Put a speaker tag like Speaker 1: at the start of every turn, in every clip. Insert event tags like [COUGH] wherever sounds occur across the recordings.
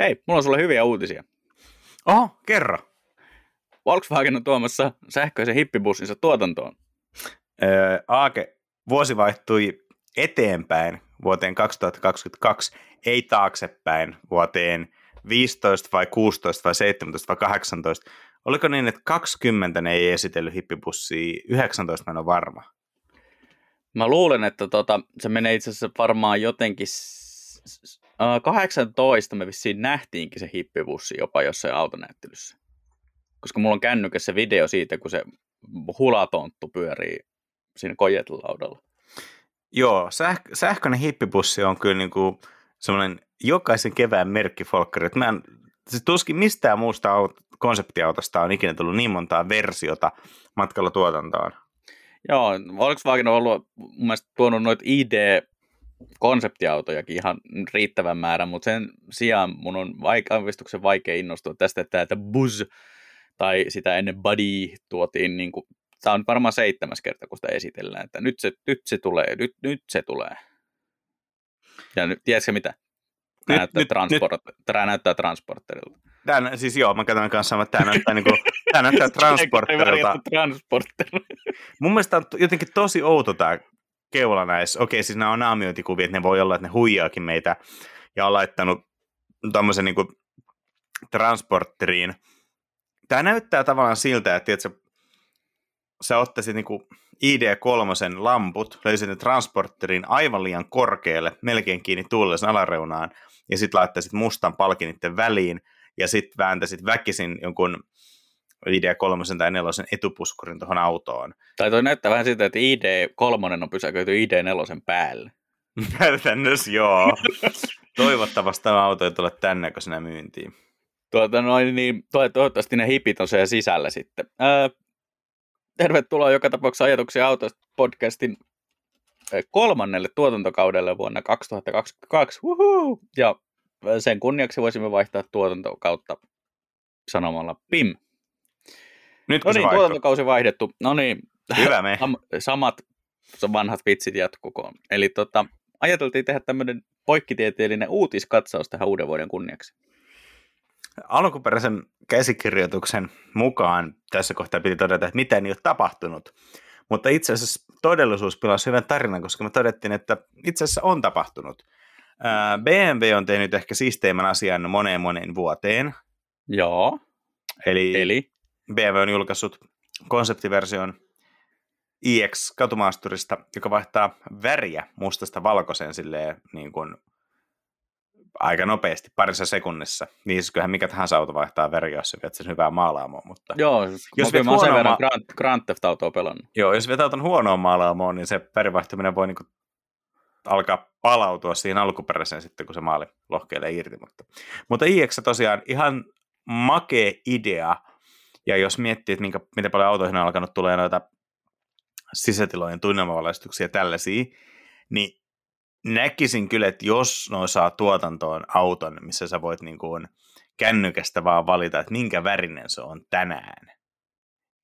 Speaker 1: Hei, mulla on sulle hyviä uutisia.
Speaker 2: Oho, kerro.
Speaker 1: Volkswagen on tuomassa sähköisen hippibussinsa tuotantoon.
Speaker 2: Öö, Aake, vuosi vaihtui eteenpäin vuoteen 2022, ei taaksepäin vuoteen 15 vai 16 vai 17 vai 18. Oliko niin, että 20 ne ei esitellyt hippibussia, 19 mä en ole varma.
Speaker 1: Mä luulen, että tota, se menee itse asiassa varmaan jotenkin... s- s- 18 me vissiin nähtiinkin se hippibussi jopa jossain autonäyttelyssä. Koska mulla on kännykässä video siitä, kun se hulatonttu pyörii siinä kojetelaudalla.
Speaker 2: Joo, säh- sähköinen hippibussi on kyllä niinku semmoinen jokaisen kevään merkki folkkari. Mä en, siis tuskin mistään muusta aut- konseptiautosta on ikinä tullut niin montaa versiota matkalla tuotantoon.
Speaker 1: Joo, Volkswagen on ollut mun mielestä tuonut noita ID-konseptiautojakin ihan riittävän määrän, mutta sen sijaan mun on vaik- aavistuksen vaikea innostua tästä, että tämä Buzz tai sitä ennen Buddy tuotiin, niin kuin, tämä on varmaan seitsemäs kerta, kun sitä esitellään, että nyt se, nyt se tulee, nyt, nyt se tulee. Ja nyt, tiedätkö mitä? Tämä,
Speaker 2: Nyt-
Speaker 1: näyttää,
Speaker 2: nyt-
Speaker 1: transport, tämä näyttää transporterilta.
Speaker 2: Tää, siis joo, mä katson kanssa että tämä näyttää, niinku, tää näyttää [LAUGHS] transporterilta.
Speaker 1: Transporter.
Speaker 2: Mun mielestä on jotenkin tosi outo tämä keula näissä. Okei, siis nämä on naamiointikuvia, että ne voi olla, että ne huijaakin meitä ja on laittanut tämmöisen niin transporteriin. Tämä näyttää tavallaan siltä, että tiedätkö, sä ottaisit niin ID3 lamput, löysit ne transporteriin aivan liian korkealle, melkein kiinni tuulellisen alareunaan, ja sitten laittaisit mustan palkin niiden väliin, ja sitten vääntäisit väkisin jonkun ID3 tai 4 etupuskurin tuohon autoon.
Speaker 1: Tai toi näyttää vähän siltä, että ID3 on pysäköity ID4 päälle. [LAUGHS]
Speaker 2: Käytännössä joo. [LAUGHS] Toivottavasti tämä auto ei tule tänne näköisenä myyntiin.
Speaker 1: Tuota noin, niin to- toivottavasti ne hipit on siellä sisällä sitten. Ää, tervetuloa joka tapauksessa ajatuksia autosta podcastin kolmannelle tuotantokaudelle vuonna 2022. Uhu! Ja sen kunniaksi voisimme vaihtaa tuotantokautta sanomalla PIM.
Speaker 2: Nyt
Speaker 1: No niin, tuotantokausi vaihdettu. No niin,
Speaker 2: Hyvä me.
Speaker 1: sam- samat vanhat vitsit jatkukoon. Eli tota, ajateltiin tehdä tämmöinen poikkitieteellinen uutiskatsaus tähän uuden vuoden kunniaksi.
Speaker 2: Alkuperäisen käsikirjoituksen mukaan tässä kohtaa piti todeta, että mitä ei ole tapahtunut. Mutta itse asiassa todellisuus pilasi hyvän tarinan, koska me todettiin, että itse asiassa on tapahtunut. BMW on tehnyt ehkä siisteimmän asian moneen moneen vuoteen.
Speaker 1: Joo,
Speaker 2: Eli,
Speaker 1: eli
Speaker 2: BMW on julkaissut konseptiversion iX katumaasturista, joka vaihtaa väriä mustasta valkoiseen silleen niin kuin aika nopeasti, parissa sekunnissa. Niin siis kyllähän mikä tahansa auto vaihtaa väriä, jos se viet sen hyvää maalaamoa, mutta
Speaker 1: Joo,
Speaker 2: Jos viet
Speaker 1: oon sen
Speaker 2: huonoa
Speaker 1: verran Grand, Grand Theft Autoa pelannut.
Speaker 2: joo, jos viet auton huonoon maalaamoon, niin se värivaihtaminen voi niin kuin alkaa palautua siihen alkuperäiseen sitten, kun se maali lohkeilee irti. Mutta, mutta iX tosiaan ihan makea idea, ja jos miettii, että minkä, miten paljon autoihin on alkanut tulee noita sisätilojen tunnelmavalaistuksia ja tällaisia, niin näkisin kyllä, että jos noin saa tuotantoon auton, missä sä voit niin kuin kännykästä vaan valita, että minkä värinen se on tänään,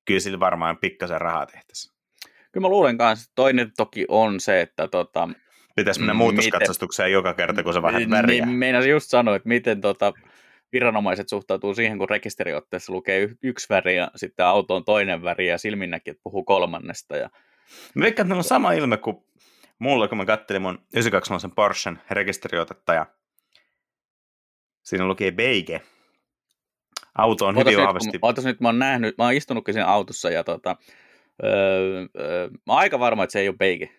Speaker 2: kyllä sillä varmaan pikkasen rahaa tehtäisiin.
Speaker 1: Kyllä mä luulen kanssa, toinen toki on se, että tota,
Speaker 2: Pitäisi mennä
Speaker 1: Mm,
Speaker 2: muutoskatsastukseen joka kerta, kun sä vaihdat väriä.
Speaker 1: Niin, meinasin just sanoa, että miten tota, viranomaiset suhtautuu siihen, kun rekisteriotteessa lukee yksi väri ja sitten auto on toinen väri ja silminnäkin puhuu kolmannesta. Ja...
Speaker 2: Mä veikkaan, että on sama ilme kuin mulla, kun mä kattelin mun 920 Porschen rekisteriotetta ja siinä luki Beige. Auto on
Speaker 1: Ootas
Speaker 2: hyvin
Speaker 1: nyt,
Speaker 2: vahvasti.
Speaker 1: kun- ootas nyt, mä oon nähnyt, mä oon istunutkin siinä autossa ja tota, öö, öö, mä oon aika varma, että se ei ole beige.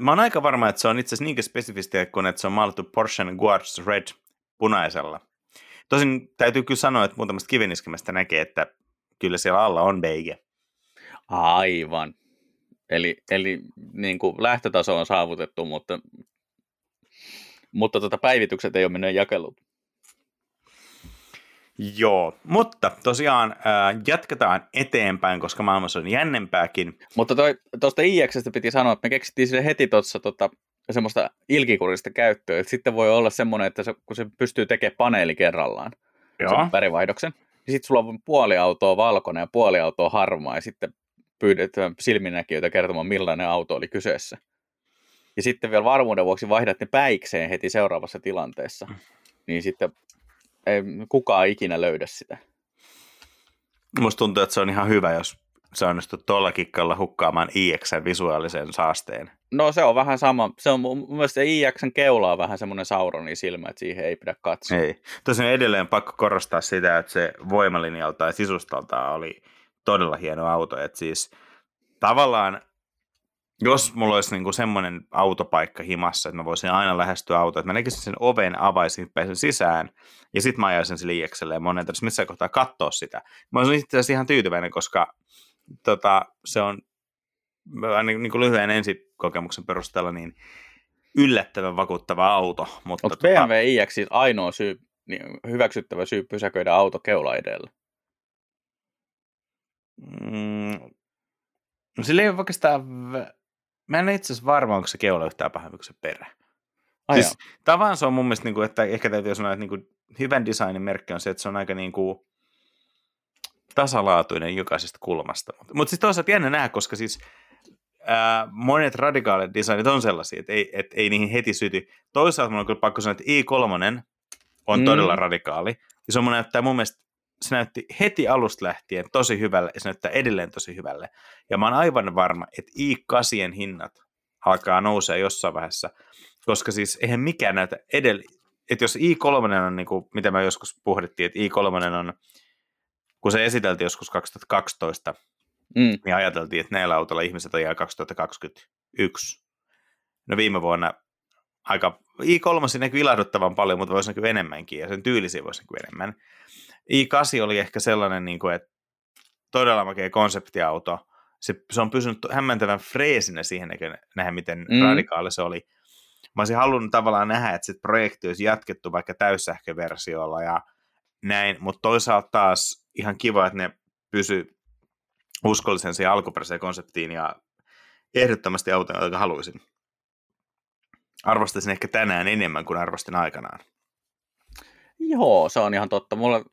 Speaker 2: Mä oon aika varma, että se on itse asiassa niinkin spesifistiä, kuin että se on maalattu Porschen Guards Red punaisella. Tosin täytyy kyllä sanoa, että muutamasta kiviniskemästä näkee, että kyllä siellä alla on beige.
Speaker 1: Aivan. Eli, eli niin kuin lähtötaso on saavutettu, mutta, mutta tota, päivitykset ei ole mennyt jakeluun.
Speaker 2: Joo, mutta tosiaan ää, jatketaan eteenpäin, koska maailmassa on jännempääkin.
Speaker 1: Mutta tuosta IXstä piti sanoa, että me keksittiin sille heti tuossa tota, semmoista ilkikurista käyttöä, että sitten voi olla semmoinen, että se, kun se pystyy tekemään paneeli kerrallaan, sen värivaihdoksen, niin sitten sulla on puoli autoa valkoinen ja puoli autoa harmaa, ja sitten pyydetään silminnäkijöitä kertomaan, millainen auto oli kyseessä. Ja sitten vielä varmuuden vuoksi vaihdat ne päikseen heti seuraavassa tilanteessa. Niin sitten ei kukaan ikinä löydä sitä.
Speaker 2: Musta tuntuu, että se on ihan hyvä, jos se onnistuu tuolla kikkalla hukkaamaan IXn visuaalisen saasteen.
Speaker 1: No se on vähän sama. Se on mun mielestä IXn keula on vähän semmoinen Sauronin silmä, että siihen ei pidä katsoa.
Speaker 2: Ei. Tosiaan edelleen pakko korostaa sitä, että se voimalinjalta ja sisustalta oli todella hieno auto. Että siis tavallaan, jos mulla olisi niinku semmoinen autopaikka himassa, että mä voisin aina lähestyä autoa, että mä näkisin sen oven, avaisin, pääsen sisään ja sitten mä ajaisin sille IXlle ja monen tarvitsisi missään kohtaa katsoa sitä. Mä olisin itse asiassa ihan tyytyväinen, koska tota, se on niin, niin kuin lyhyen ensikokemuksen perusteella niin yllättävän vakuuttava auto. Mutta
Speaker 1: Onko tota, BMW iX siis ainoa syy, niin hyväksyttävä syy pysäköidä auto keula edellä?
Speaker 2: Mm, no sillä ei ole oikeastaan, mä en itse asiassa varma, onko se keula yhtään pahempi kuin se perä. Ai siis, tavan se on mun mielestä, niin kuin, että ehkä täytyy sanoa, että niin kuin, hyvän designin merkki on se, että se on aika niin kuin, tasalaatuinen jokaisesta kulmasta. Mutta mut siis toisaalta jännä nähdä, koska siis ää, monet radikaalit designit on sellaisia, että ei, et, ei niihin heti syty. Toisaalta mun on kyllä pakko sanoa, että i3 on mm. todella radikaali. Ja se on mun näyttää mun mielestä, se näytti heti alusta lähtien tosi hyvälle ja se näyttää edelleen tosi hyvälle. Ja mä oon aivan varma, että i8 hinnat alkaa nousea jossain vaiheessa, koska siis eihän mikään näytä edellä, että jos i3 on, niin kuin, mitä me joskus pohdittiin, että i3 on kun se esiteltiin joskus 2012, mm. niin ajateltiin, että näillä autoilla ihmiset ajaa 2021. No viime vuonna aika, i3 näkyy ilahduttavan paljon, mutta voisi näkyä enemmänkin, ja sen tyylisiä voisi näkyä enemmän. i8 oli ehkä sellainen, niin kuin, että todella makea konseptiauto. Se, se on pysynyt hämmentävän freesinä siihen nähdä, miten mm. radikaali se oli. Mä olisin halunnut tavallaan nähdä, että sit projekti olisi jatkettu vaikka täyssähköversiolla ja näin, mutta toisaalta taas ihan kiva, että ne pysy uskollisen siihen alkuperäiseen konseptiin ja ehdottomasti auton, jota haluaisin. Arvostaisin ehkä tänään enemmän kuin arvostin aikanaan.
Speaker 1: Joo, se on ihan totta. Mulle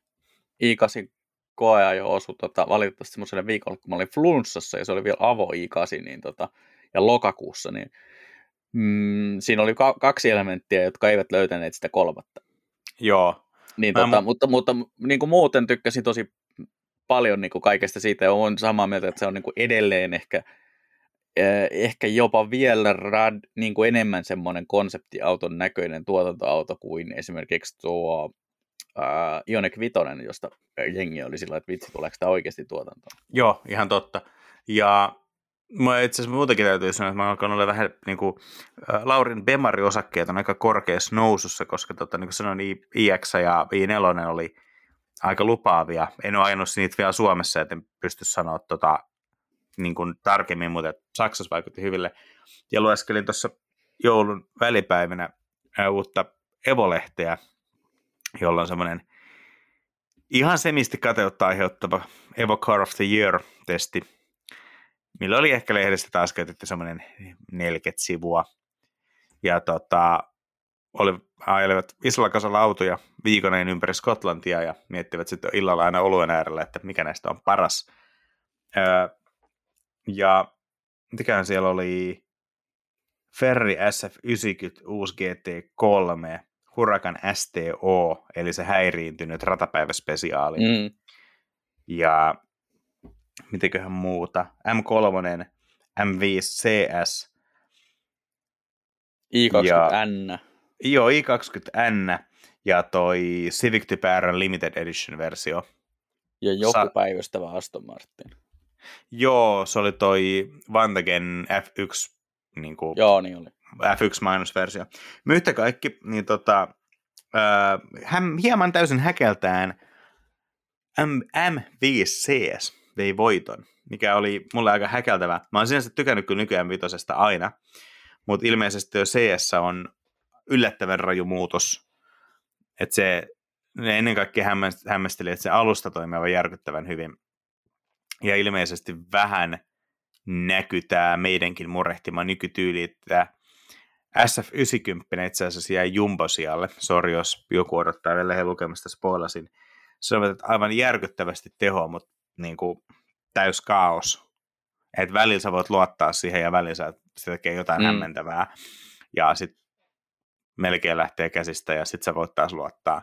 Speaker 1: i8 koea jo osui tota, valitettavasti semmoiselle viikolle, kun mä olin flunssassa ja se oli vielä avo i8 niin tota, ja lokakuussa, niin mm, siinä oli ka- kaksi elementtiä, jotka eivät löytäneet sitä kolmatta.
Speaker 2: Joo,
Speaker 1: niin, tota, mu- mutta, mutta niin kuin muuten tykkäsin tosi paljon niin kuin kaikesta siitä olen samaa mieltä, että se on niin kuin edelleen ehkä, eh, ehkä jopa vielä rad, niin kuin enemmän semmoinen konseptiauton näköinen tuotantoauto kuin esimerkiksi tuo uh, Ioniq 5, josta jengi oli sillä että vitsi, tuleeko tämä oikeasti tuotantoon?
Speaker 2: Joo, ihan totta. Ja Mä itse asiassa muutenkin täytyy sanoa, että mä alkan olla vähän niin kuin, äh, Laurin Bemari-osakkeet on aika korkeassa nousussa, koska tota, niin kuin sanoin, iX ja i4 oli aika lupaavia. En ole ajanut niitä vielä Suomessa, joten pysty sanoa tota, niin kuin tarkemmin, mutta Saksassa vaikutti hyville. Ja lueskelin tuossa joulun välipäivinä ää, uutta Evo-lehteä, jolla on semmoinen ihan semisti kateutta aiheuttava Evo Car of the Year-testi, millä oli ehkä lehdessä taas käytetty semmoinen 40 sivua. Ja tota, oli, ajelevat isolla kasalla autoja viikoneen ympäri Skotlantia ja miettivät sitten illalla aina oluen äärellä, että mikä näistä on paras. Öö, ja mitäkään siellä oli Ferri SF90 uusi GT3, Huracan STO, eli se häiriintynyt ratapäiväspesiaali. Mm. Ja mitenköhän muuta, M3, M5 CS.
Speaker 1: i20N.
Speaker 2: Joo, i20N ja toi Civic Type R Limited Edition versio.
Speaker 1: Ja joku Sa- päivystävä Aston Martin.
Speaker 2: Joo, se oli toi Vantagen F1 niin kuin,
Speaker 1: Joo, niin oli.
Speaker 2: F1-versio. Myyttä kaikki, niin tota, äh, hieman täysin häkeltään M- M5CS vei voiton, mikä oli mulle aika häkeltävä. Mä oon sinänsä tykännyt kyllä nykyään vitosesta aina, mutta ilmeisesti jo CS on yllättävän raju muutos. Että se ne ennen kaikkea hämmästeli, että se alusta toimii aivan järkyttävän hyvin. Ja ilmeisesti vähän näkyy tämä meidänkin murehtima nykytyyli, että SF90 itse asiassa jäi jumbosialle. Sori, jos joku odottaa vielä lukemasta spoilasin. Se on aivan järkyttävästi tehoa, mutta niin kuin, täys kaos. Että välillä sä voit luottaa siihen ja välillä se tekee jotain mm. hämmentävää. Ja sitten melkein lähtee käsistä ja sitten sä voit taas luottaa.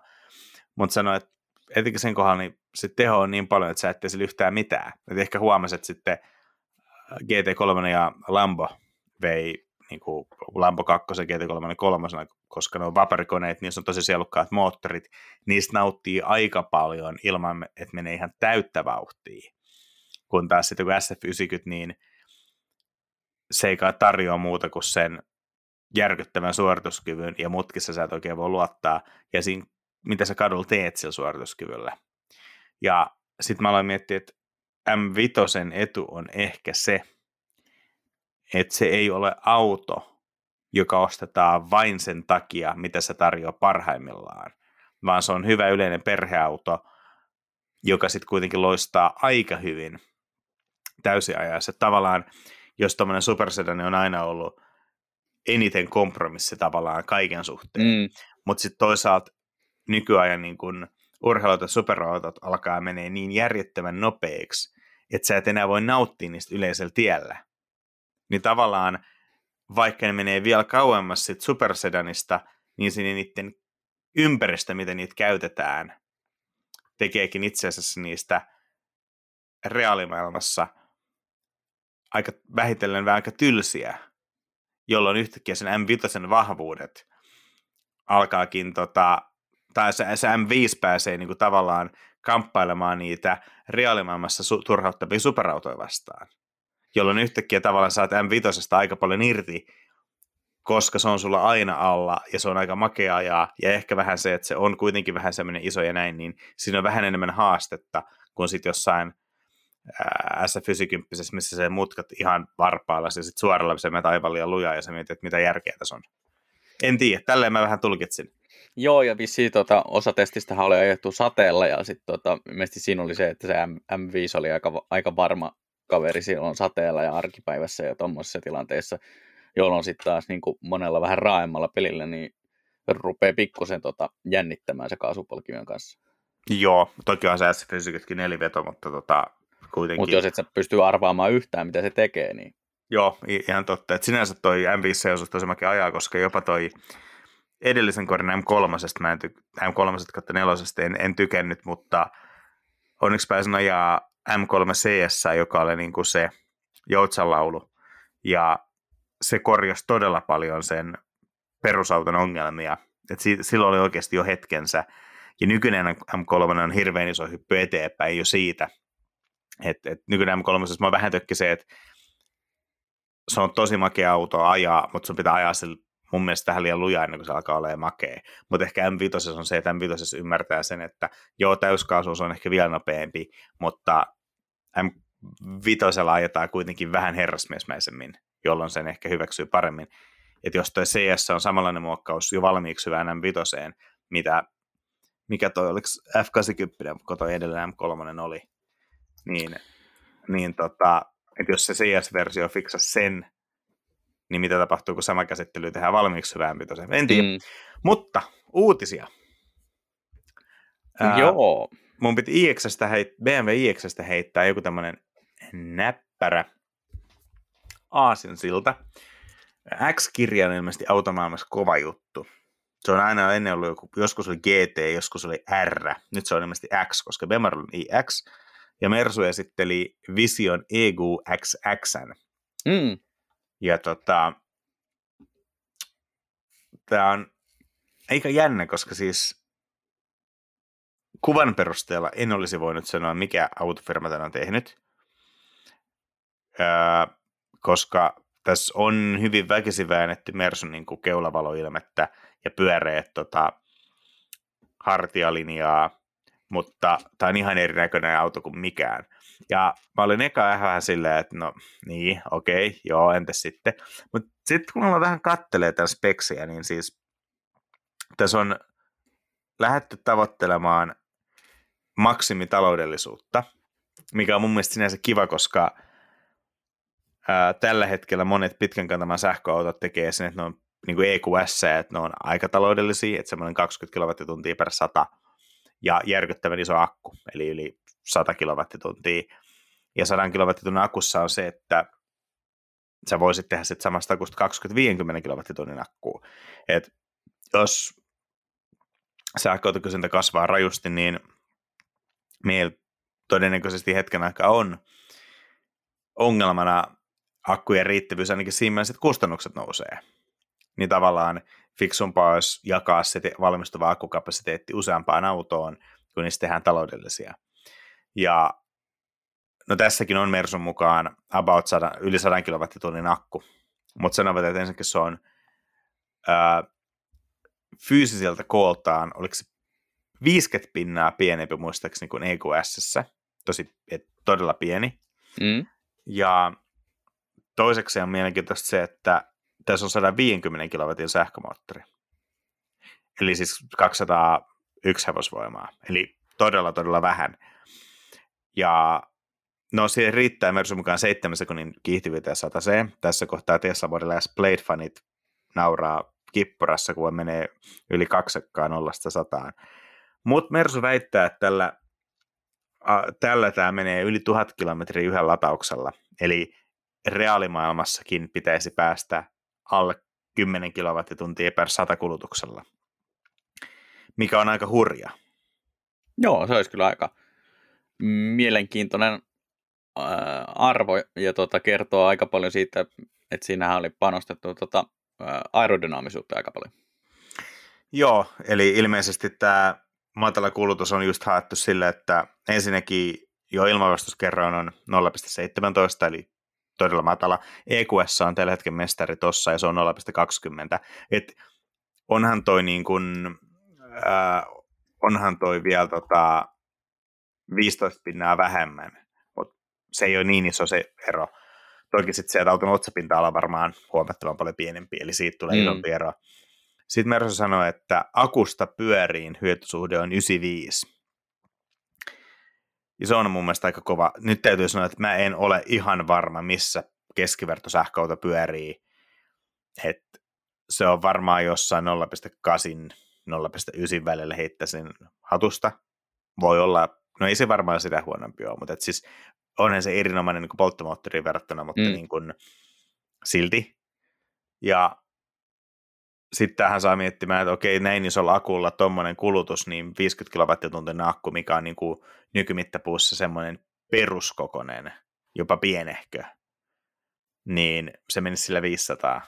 Speaker 2: mutta sanoi, että etenkin sen kohdalla niin se teho on niin paljon, että sä ette sillä yhtään mitään. Et ehkä huomasit sitten äh, GT3 ja Lambo vei niin kuin Lambo 2 GT3 3, koska ne on vaparikoneet, niin on tosi sielukkaat moottorit, niistä nauttii aika paljon ilman, että menee ihan täyttä vauhtia. Kun taas sitten kun SF90, niin se ei tarjoa muuta kuin sen järkyttävän suorituskyvyn, ja mutkissa sä et oikein voi luottaa, ja siinä, mitä sä kadulla teet sillä suorituskyvyllä. Ja sitten mä aloin miettiä, että M5 etu on ehkä se, että se ei ole auto, joka ostetaan vain sen takia, mitä se tarjoaa parhaimmillaan, vaan se on hyvä yleinen perheauto, joka sitten kuitenkin loistaa aika hyvin täysiajassa. Tavallaan, jos tuommoinen supersedani on aina ollut eniten kompromissi tavallaan kaiken suhteen, mm. mutta sitten toisaalta nykyajan niin kun urheilut ja superautot alkaa menee niin järjettömän nopeiksi, että sä et enää voi nauttia niistä yleisellä tiellä. Niin tavallaan, vaikka ne menee vielä kauemmas sit supersedanista, niin sinne niiden ympäristö, miten niitä käytetään, tekeekin itse asiassa niistä reaalimaailmassa aika vähitellen vähän aika tylsiä, jolloin yhtäkkiä sen M5 vahvuudet alkaakin tota, tai se, se M5 pääsee niin kuin tavallaan kamppailemaan niitä reaalimaailmassa su- turhauttavia superautoja vastaan, jolloin yhtäkkiä tavallaan saat M5 aika paljon irti, koska se on sulla aina alla ja se on aika makea ja, ja ehkä vähän se, että se on kuitenkin vähän semmoinen iso ja näin, niin siinä on vähän enemmän haastetta kuin sitten jossain S90, missä se mutkat ihan varpaalla ja sitten suoralla se menee aivan liian lujaa ja sä mietit, että mitä järkeä tässä on. En tiedä, tälleen mä vähän tulkitsin.
Speaker 1: Joo, ja vissiin tota, osa testistä oli ajettu sateella, ja sitten tota, mielestäni siinä oli se, että se M- M5 oli aika, aika varma kaveri silloin sateella ja arkipäivässä ja tuommoisessa tilanteessa, jolloin sitten taas niin kuin monella vähän raaemmalla pelillä, niin rupeaa pikkusen tota, jännittämään se kaasupolkimen kanssa.
Speaker 2: Joo, toki on se s neliveto, mutta tota, kuitenkin.
Speaker 1: Mutta jos et sä pysty arvaamaan yhtään, mitä se tekee, niin...
Speaker 2: Joo, ihan totta. Et sinänsä toi M5 on tosi makea ajaa, koska jopa toi edellisen korin M3, mä en ty- M3 kautta 4 en, en tykännyt, mutta onneksi pääsin ajaa M3 CS, joka oli niin kuin se joutsanlaulu, ja se korjasi todella paljon sen perusauton ongelmia. Et si- silloin oli oikeasti jo hetkensä, ja nykyinen M3 on hirveän iso hyppy eteenpäin jo siitä, että et nykyinen M3, mä vähän tökki se, että se on tosi makea auto ajaa, mutta sun pitää ajaa sillä mun mielestä tähän liian luja ennen kuin se alkaa olemaan makea. Mutta ehkä M5 on se, että M5 ymmärtää sen, että joo, täyskaasuus on ehkä vielä nopeampi, mutta M5 ajetaan kuitenkin vähän herrasmiesmäisemmin, jolloin sen ehkä hyväksyy paremmin. Että jos toi CS on samanlainen muokkaus jo valmiiksi hyvään M5, mitä, mikä toi oliko F80, kun toi edellinen M3 oli, niin, niin tota, että jos se CS-versio fiksasi sen, niin mitä tapahtuu, kun sama käsittely tehdään valmiiksi hyvänpitoisen. En tiedä. Mm. Mutta uutisia.
Speaker 1: Ää, Joo.
Speaker 2: Mun piti iX-stä heit, BMW iX-stä heittää joku tämmöinen näppärä aasinsilta. X-kirja on ilmeisesti automaailmassa kova juttu. Se on aina ennen ollut joku, joskus oli GT, joskus oli R, nyt se on ilmeisesti X, koska BMW on iX, ja Mersu esitteli Vision EGU XX. Mm. Ja tota, tämä on aika jännä, koska siis kuvan perusteella en olisi voinut sanoa, mikä autofirma tämän on tehnyt, öö, koska tässä on hyvin väkisin väännetty Mersun niin kuin keulavaloilmettä ja pyöreät tota, hartialinjaa, mutta tämä on ihan erinäköinen auto kuin mikään. Ja mä olin eka vähän silleen, että no niin, okei, okay, joo, entäs sitten. Mutta sitten kun mä vähän kattelee tämän speksiä, niin siis tässä on lähdetty tavoittelemaan maksimitaloudellisuutta, mikä on mun mielestä sinänsä kiva, koska ää, tällä hetkellä monet pitkän kantaman sähköautot tekee sen, että ne on niin kuin EQS, että ne on aika taloudellisia, että semmoinen 20 kilowattituntia per 100 ja järkyttävän iso akku, eli yli 100 kilowattituntia. Ja 100 kilowattitunnin akussa on se, että sä voisit tehdä sitten samasta akusta 20-50 kilowattitunnin akkuu. Et jos sähköautokysyntä kasvaa rajusti, niin meillä todennäköisesti hetken aikaa on ongelmana akkujen riittävyys, ainakin siinä mielessä, että kustannukset nousee. Niin tavallaan fiksumpaa olisi jakaa se valmistuva akkukapasiteetti useampaan autoon, kun niistä tehdään taloudellisia. Ja no tässäkin on Mersun mukaan about 100, yli 100 kilowattitunnin akku, mutta sanovat, että ensinnäkin se on ää, fyysiseltä kooltaan, oliko se 50 pinnaa pienempi muistaakseni kuin EQS, tosi et, todella pieni. Mm. Ja toiseksi on mielenkiintoista se, että tässä on 150 kilowatin sähkömoottori. Eli siis 201 hevosvoimaa. Eli todella, todella vähän. Ja no siihen riittää Mersun mukaan 7 sekunnin kiihtyvyyteen 100 c. Tässä kohtaa Tesla Model S Blade-fanit nauraa kippurassa, kun menee yli kaksekkaan nollasta sataan. Mutta Mersu väittää, että tällä, tällä tämä menee yli tuhat kilometriä yhden latauksella. Eli reaalimaailmassakin pitäisi päästä alle 10 kilowattituntia per sata kulutuksella, mikä on aika hurja.
Speaker 1: Joo, se olisi kyllä aika mielenkiintoinen arvo ja tota, kertoo aika paljon siitä, että siinähän oli panostettu tota, aerodynaamisuutta aika paljon.
Speaker 2: Joo, eli ilmeisesti tämä matala kulutus on just haettu sille, että ensinnäkin jo ilmavastuskerroin on 0,17, eli todella matala. EQS on tällä hetkellä mestari tossa ja se on 0,20. Et onhan toi niin kun, äh, onhan toi vielä tota 15 pinnaa vähemmän, mutta se ei ole niin iso se ero. Toki sitten sieltä auton otsapinta-ala on varmaan huomattavan paljon pienempi, eli siitä tulee mm. isompi ero. Sitten Mersu sanoi, että akusta pyöriin hyötysuhde on 95. Ja se on mun mielestä aika kova. Nyt täytyy sanoa, että mä en ole ihan varma, missä keskiverto sähköauto pyörii. Et se on varmaan jossain 0,8 0,9 välillä heittäisin hatusta. Voi olla, no ei se varmaan sitä huonompi ole, mutta et siis onhan se erinomainen niin polttomoottoriin verrattuna, mutta mm. niin kuin, silti. Ja sitten tähän saa miettimään, että okei, näin isolla akulla tuommoinen kulutus, niin 50 kilowattituntia akku, mikä on niin kuin nykymittapuussa semmoinen peruskokoinen, jopa pienehkö, niin se menisi sillä 500.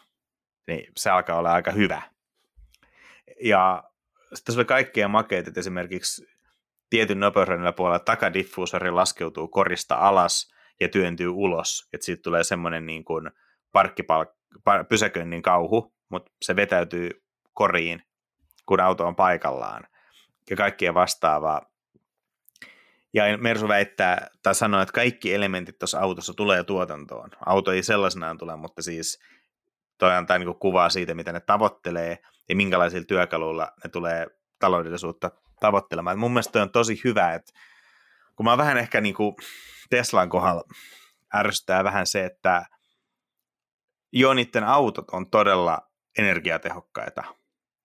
Speaker 2: Niin se alkaa olla aika hyvä. Ja sitten oli kaikkia makeita, että esimerkiksi tietyn nopeusrajoilla puolella takadiffuusori laskeutuu korista alas ja työntyy ulos, että siitä tulee semmoinen niin kuin parkkipal- par- pysäköinnin kauhu, mutta se vetäytyy koriin, kun auto on paikallaan ja kaikkia vastaavaa. Ja Mersu väittää tai sanoo, että kaikki elementit tuossa autossa tulee tuotantoon. Auto ei sellaisenaan tule, mutta siis toi antaa niin kuvaa siitä, mitä ne tavoittelee ja minkälaisilla työkaluilla ne tulee taloudellisuutta tavoittelemaan. Et mun mielestä on tosi hyvä, että kun mä vähän ehkä niin kuin Teslan kohdalla ärsyttää vähän se, että jo niiden autot on todella energiatehokkaita.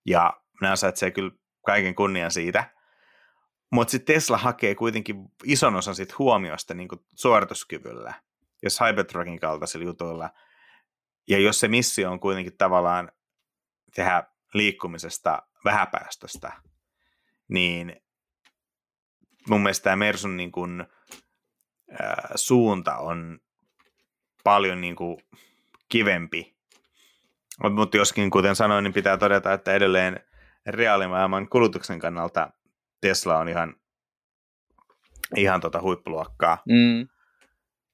Speaker 2: Ja ne ansaitsee kyllä kaiken kunnian siitä. Mutta sitten Tesla hakee kuitenkin ison osan siitä huomiosta niin suorituskyvyllä, jos Cybertruckin kaltaisilla jutuilla. Ja jos se missio on kuitenkin tavallaan tehdä liikkumisesta vähäpäästöstä, niin mun mielestä tämä Mersun niin kuin, ää, suunta on paljon niin kuin, kivempi. Mutta joskin, kuten sanoin, niin pitää todeta, että edelleen reaalimaailman kulutuksen kannalta Tesla on ihan, ihan tota huippuluokkaa. Mm.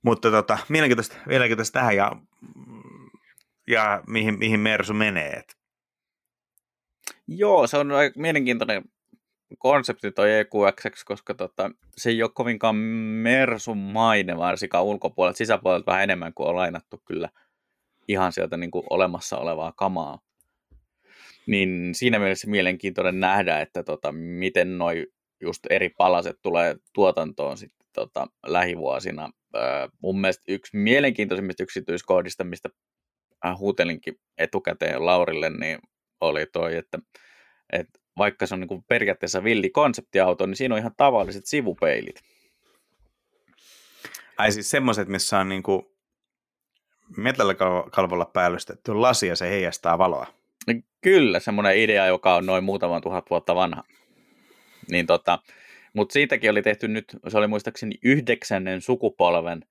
Speaker 2: Mutta tota, mielenkiintoista, mielenkiintoista tähän ja, ja mihin, mihin Mersu menee.
Speaker 1: Joo, se on aika mielenkiintoinen konsepti toi EQX, koska tota, se ei ole kovinkaan Mersun-maine varsinkaan ulkopuolelta, sisäpuolelta vähän enemmän kuin on lainattu kyllä – ihan sieltä niin kuin olemassa olevaa kamaa. Niin siinä mielessä mielenkiintoinen nähdä, että tota, miten noi just eri palaset tulee tuotantoon sitten tota, lähivuosina. Öö, mun mielestä yksi mielenkiintoisimmista yksityiskohdista, mistä huutelinkin etukäteen Laurille, niin oli toi, että, että vaikka se on niin kuin periaatteessa villi konseptiauto, niin siinä on ihan tavalliset sivupeilit.
Speaker 2: Ai siis semmoiset, missä on niin kuin metallikalvolla päällystetty lasi ja se heijastaa valoa.
Speaker 1: Kyllä, semmoinen idea, joka on noin muutaman tuhat vuotta vanha. Niin tota, mutta siitäkin oli tehty nyt, se oli muistaakseni yhdeksännen sukupolven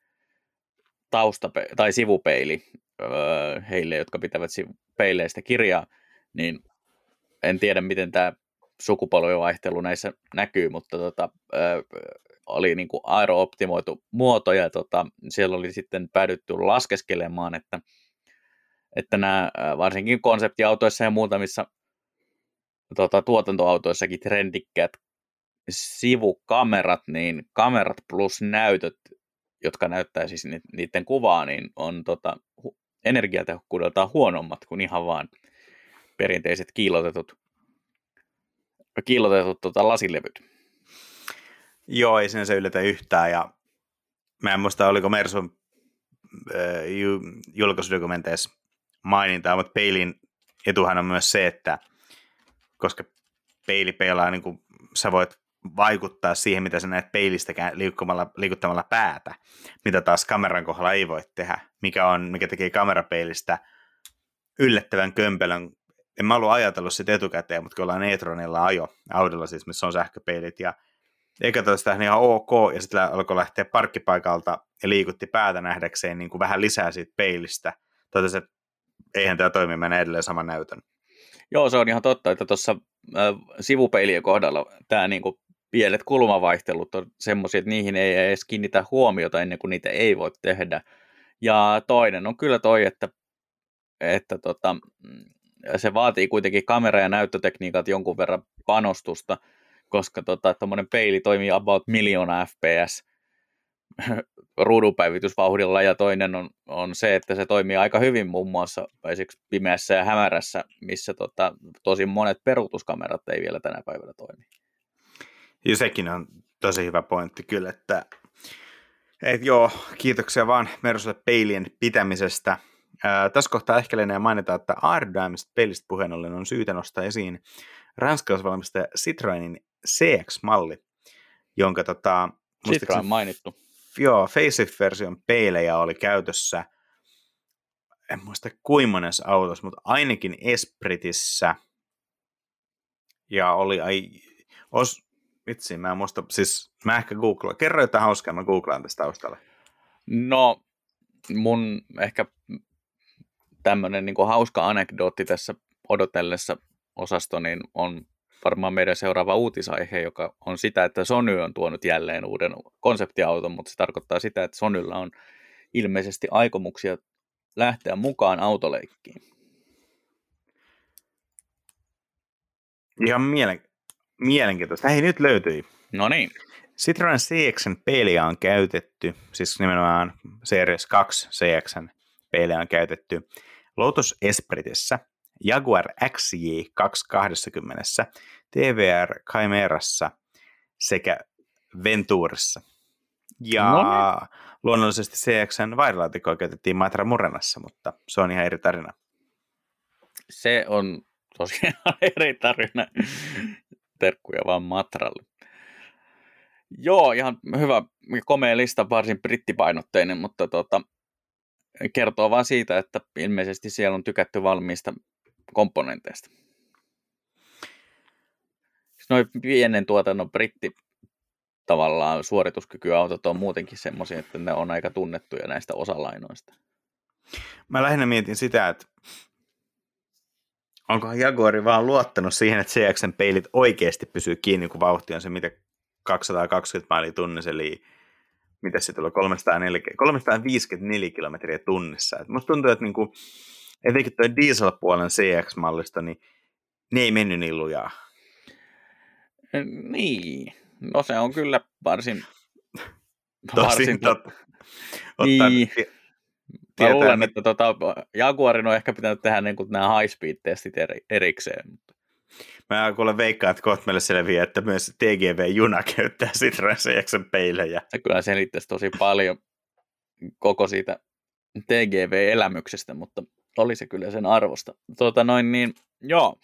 Speaker 1: taustape- tai sivupeili öö, heille, jotka pitävät peileistä kirjaa, niin en tiedä, miten tämä sukupolvivaihtelu näissä näkyy, mutta tota, öö, oli niin kuin aerooptimoitu muoto ja tota, siellä oli sitten päädytty laskeskelemaan, että, että nämä varsinkin konseptiautoissa ja muutamissa tota, tuotantoautoissakin trendikkäät sivukamerat, niin kamerat plus näytöt, jotka näyttää siis niiden kuvaa, niin on tota, energiatehokkuudeltaan huonommat kuin ihan vaan perinteiset kiilotetut, kiilotetut tota, lasilevyt.
Speaker 2: Joo, ei sinne se yllätä yhtään. Ja mä en muista, oliko Mersun äh, julkaisudokumenteissa mainintaa, mutta peilin etuhan on myös se, että koska peili peilaa, niin kuin sä voit vaikuttaa siihen, mitä sä näet liikkumalla, liikuttamalla päätä, mitä taas kameran kohdalla ei voi tehdä, mikä, on, mikä tekee kamerapeilistä yllättävän kömpelön. En mä ollut ajatellut sitä etukäteen, mutta kun ollaan e-tronilla ajo, Audilla siis, missä on sähköpeilit, ja eikä tästä ihan ok, ja sitten alkoi lähteä parkkipaikalta ja liikutti päätä nähdäkseen niin kuin vähän lisää siitä peilistä. Totesi, että eihän tämä toimi, mennä edelleen saman näytön.
Speaker 1: Joo, se on ihan totta, että tuossa sivupeilien kohdalla tämä niin kuin pienet kulmavaihtelut on semmoisia, että niihin ei edes kiinnitä huomiota ennen kuin niitä ei voi tehdä. Ja toinen on kyllä toi, että, että tota, se vaatii kuitenkin kamera- ja näyttötekniikat jonkun verran panostusta, koska tota, peili toimii about miljoona fps [LAUGHS] ruudunpäivitysvauhdilla ja toinen on, on se, että se toimii aika hyvin muun muassa esimerkiksi pimeässä ja hämärässä, missä tota, tosi monet peruutuskamerat ei vielä tänä päivänä toimi.
Speaker 2: Ja sekin on tosi hyvä pointti kyllä, että et joo, kiitoksia vaan Mersulle peilien pitämisestä. Ää, tässä kohtaa ehkä lienee mainita, että aerodynamista peilistä puheen ollen on syytä nostaa esiin ranskalaisvalmistaja Citroenin CX-malli, jonka tota,
Speaker 1: Citroen mainittu.
Speaker 2: Joo, facelift-version peilejä oli käytössä, en muista kuinka monessa autossa, mutta ainakin Espritissä. Ja oli, ai, os, Vitsi, mä en muista, siis mä ehkä googlaan. Kerro jotain hauskaa, mä googlaan tästä taustalla.
Speaker 1: No, mun ehkä tämmöinen niin hauska anekdootti tässä odotellessa osasto, niin on varmaan meidän seuraava uutisaihe, joka on sitä, että Sony on tuonut jälleen uuden konseptiauton, mutta se tarkoittaa sitä, että Sonylla on ilmeisesti aikomuksia lähteä mukaan autoleikkiin.
Speaker 2: Ihan mielen, Mielenkiintoista. Hei, nyt löytyi.
Speaker 1: No niin.
Speaker 2: Citroen CXn peliä on käytetty, siis nimenomaan Series 2 CXn peliä on käytetty Lotus Espritessä, Jaguar XJ 220, TVR Chimerassa sekä Venturissa. Ja no niin. luonnollisesti CXn vaihdelaatikkoa käytettiin Matra Murenassa, mutta se on ihan eri tarina.
Speaker 1: Se on tosiaan [LAUGHS] eri tarina terkkuja vaan Matralle. Joo, ihan hyvä, komea lista, varsin brittipainotteinen, mutta tota, kertoo vaan siitä, että ilmeisesti siellä on tykätty valmiista komponenteista. Siis noin pienen tuotannon britti tavallaan suorituskykyautot on muutenkin semmoisia, että ne on aika tunnettuja näistä osalainoista.
Speaker 2: Mä lähinnä mietin sitä, että onkohan Jaguari vaan luottanut siihen, että CXn peilit oikeasti pysyy kiinni, kun vauhti on se, mitä 220 mailia tunnissa, eli mitä se tulee, 340, 354 kilometriä tunnissa. Et musta tuntuu, että niinku, etenkin tuo dieselpuolen CX-mallista, niin ne ei mennyt niin lujaa.
Speaker 1: Niin, no se on kyllä varsin...
Speaker 2: Tosin varsin totta.
Speaker 1: Niin. Mä luulen, että tota, Jaguarin on ehkä pitänyt tehdä niin kuin nämä high speed-testit eri, erikseen.
Speaker 2: Mä kuulen veikkaan, että kohta meille selviää, että myös TGV-juna käyttää Citroen CXn peilejä.
Speaker 1: Se kyllä selittäisi tosi paljon koko siitä TGV-elämyksestä, mutta oli se kyllä sen arvosta. Tuota noin niin, joo.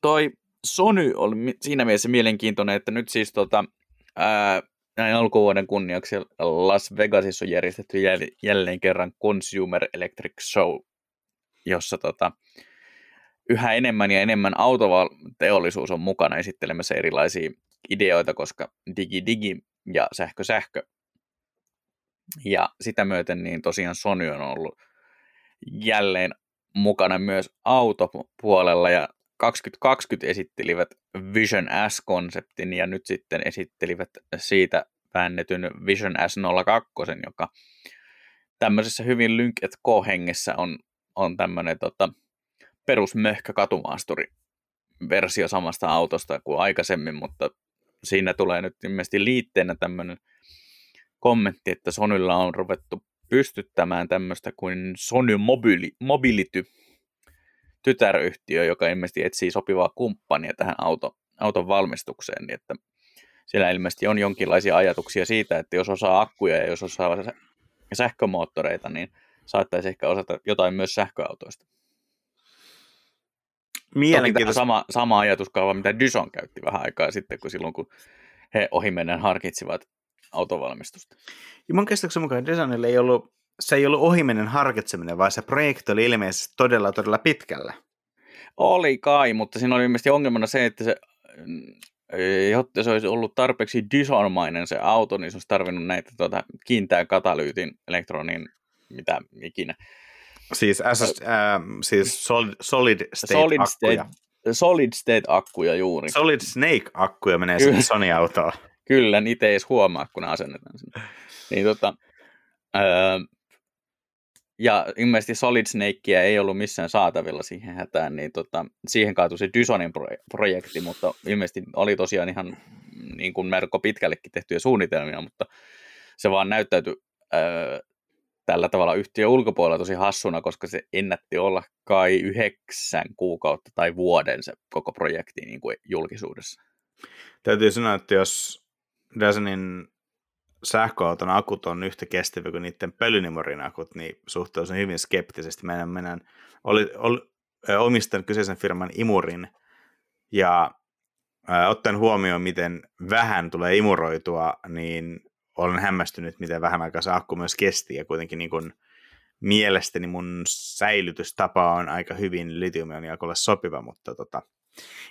Speaker 1: Toi Sony oli siinä mielessä mielenkiintoinen, että nyt siis tota, ää, näin alkuvuoden kunniaksi Las Vegasissa on järjestetty jälleen kerran Consumer Electric Show, jossa tota, yhä enemmän ja enemmän autoteollisuus on mukana esittelemässä erilaisia ideoita, koska digi digi ja sähkö sähkö. Ja sitä myöten niin tosiaan Sony on ollut jälleen mukana myös autopuolella ja 2020 esittelivät Vision S-konseptin ja nyt sitten esittelivät siitä väännetyn Vision S02, joka tämmöisessä hyvin lynk hengessä on, on tämmöinen tota, perusmöhkä katumaasturi versio samasta autosta kuin aikaisemmin, mutta siinä tulee nyt ilmeisesti liitteenä tämmöinen kommentti, että Sonylla on ruvettu pystyttämään tämmöistä kuin Sony Mobili, Mobility tytäryhtiö, joka ilmeisesti etsii sopivaa kumppania tähän auto, auton valmistukseen, niin että siellä ilmeisesti on jonkinlaisia ajatuksia siitä, että jos osaa akkuja ja jos osaa sähkömoottoreita, niin saattaisi ehkä osata jotain myös sähköautoista. Mielenkiintoista. sama, sama ajatuskaava, mitä Dyson käytti vähän aikaa sitten, kun silloin kun he ohimennen harkitsivat autovalmistusta.
Speaker 2: Ja mun käsityksen mukaan Dysonille ei ollut, se ei ollut ohimennen harkitseminen, vaan se projekti oli ilmeisesti todella, todella pitkällä.
Speaker 1: Oli kai, mutta siinä oli ilmeisesti ongelmana se, että se, jotta se olisi ollut tarpeeksi Dyson-mainen se auto, niin se olisi tarvinnut näitä tuota, kiinteän katalyytin elektronin, mitä ikinä.
Speaker 2: Siis, SS, äh, siis solid, solid state solid akkuja.
Speaker 1: State, solid state akkuja juuri.
Speaker 2: Solid snake akkuja menee sinne Sony-autoon.
Speaker 1: Kyllä, niitä ei edes huomaa, kun ne asennetaan sinne. Niin, tota, öö, ja ilmeisesti Solid Snakea ei ollut missään saatavilla siihen hätään, niin tota, siihen kaatui se Dysonin projekti, mutta ilmeisesti oli tosiaan ihan niin kuin merkko pitkällekin tehtyjä suunnitelmia, mutta se vaan näyttäytyi öö, tällä tavalla yhtiö ulkopuolella tosi hassuna, koska se ennätti olla kai yhdeksän kuukautta tai vuoden se koko projekti niin kuin julkisuudessa.
Speaker 2: Täytyy sanoa, että jos Dasenin sähköauton akut on yhtä kestäviä kuin niiden pölynimorin akut, niin suhtautuisin hyvin skeptisesti. Meidän, meidän oli, oli, omistan kyseisen firman imurin ja ottaen huomioon, miten vähän tulee imuroitua, niin olen hämmästynyt, miten vähän aikaa se akku myös kesti, ja kuitenkin niin kuin mielestäni mun säilytystapa on aika hyvin litiumioniakulle sopiva, mutta tota,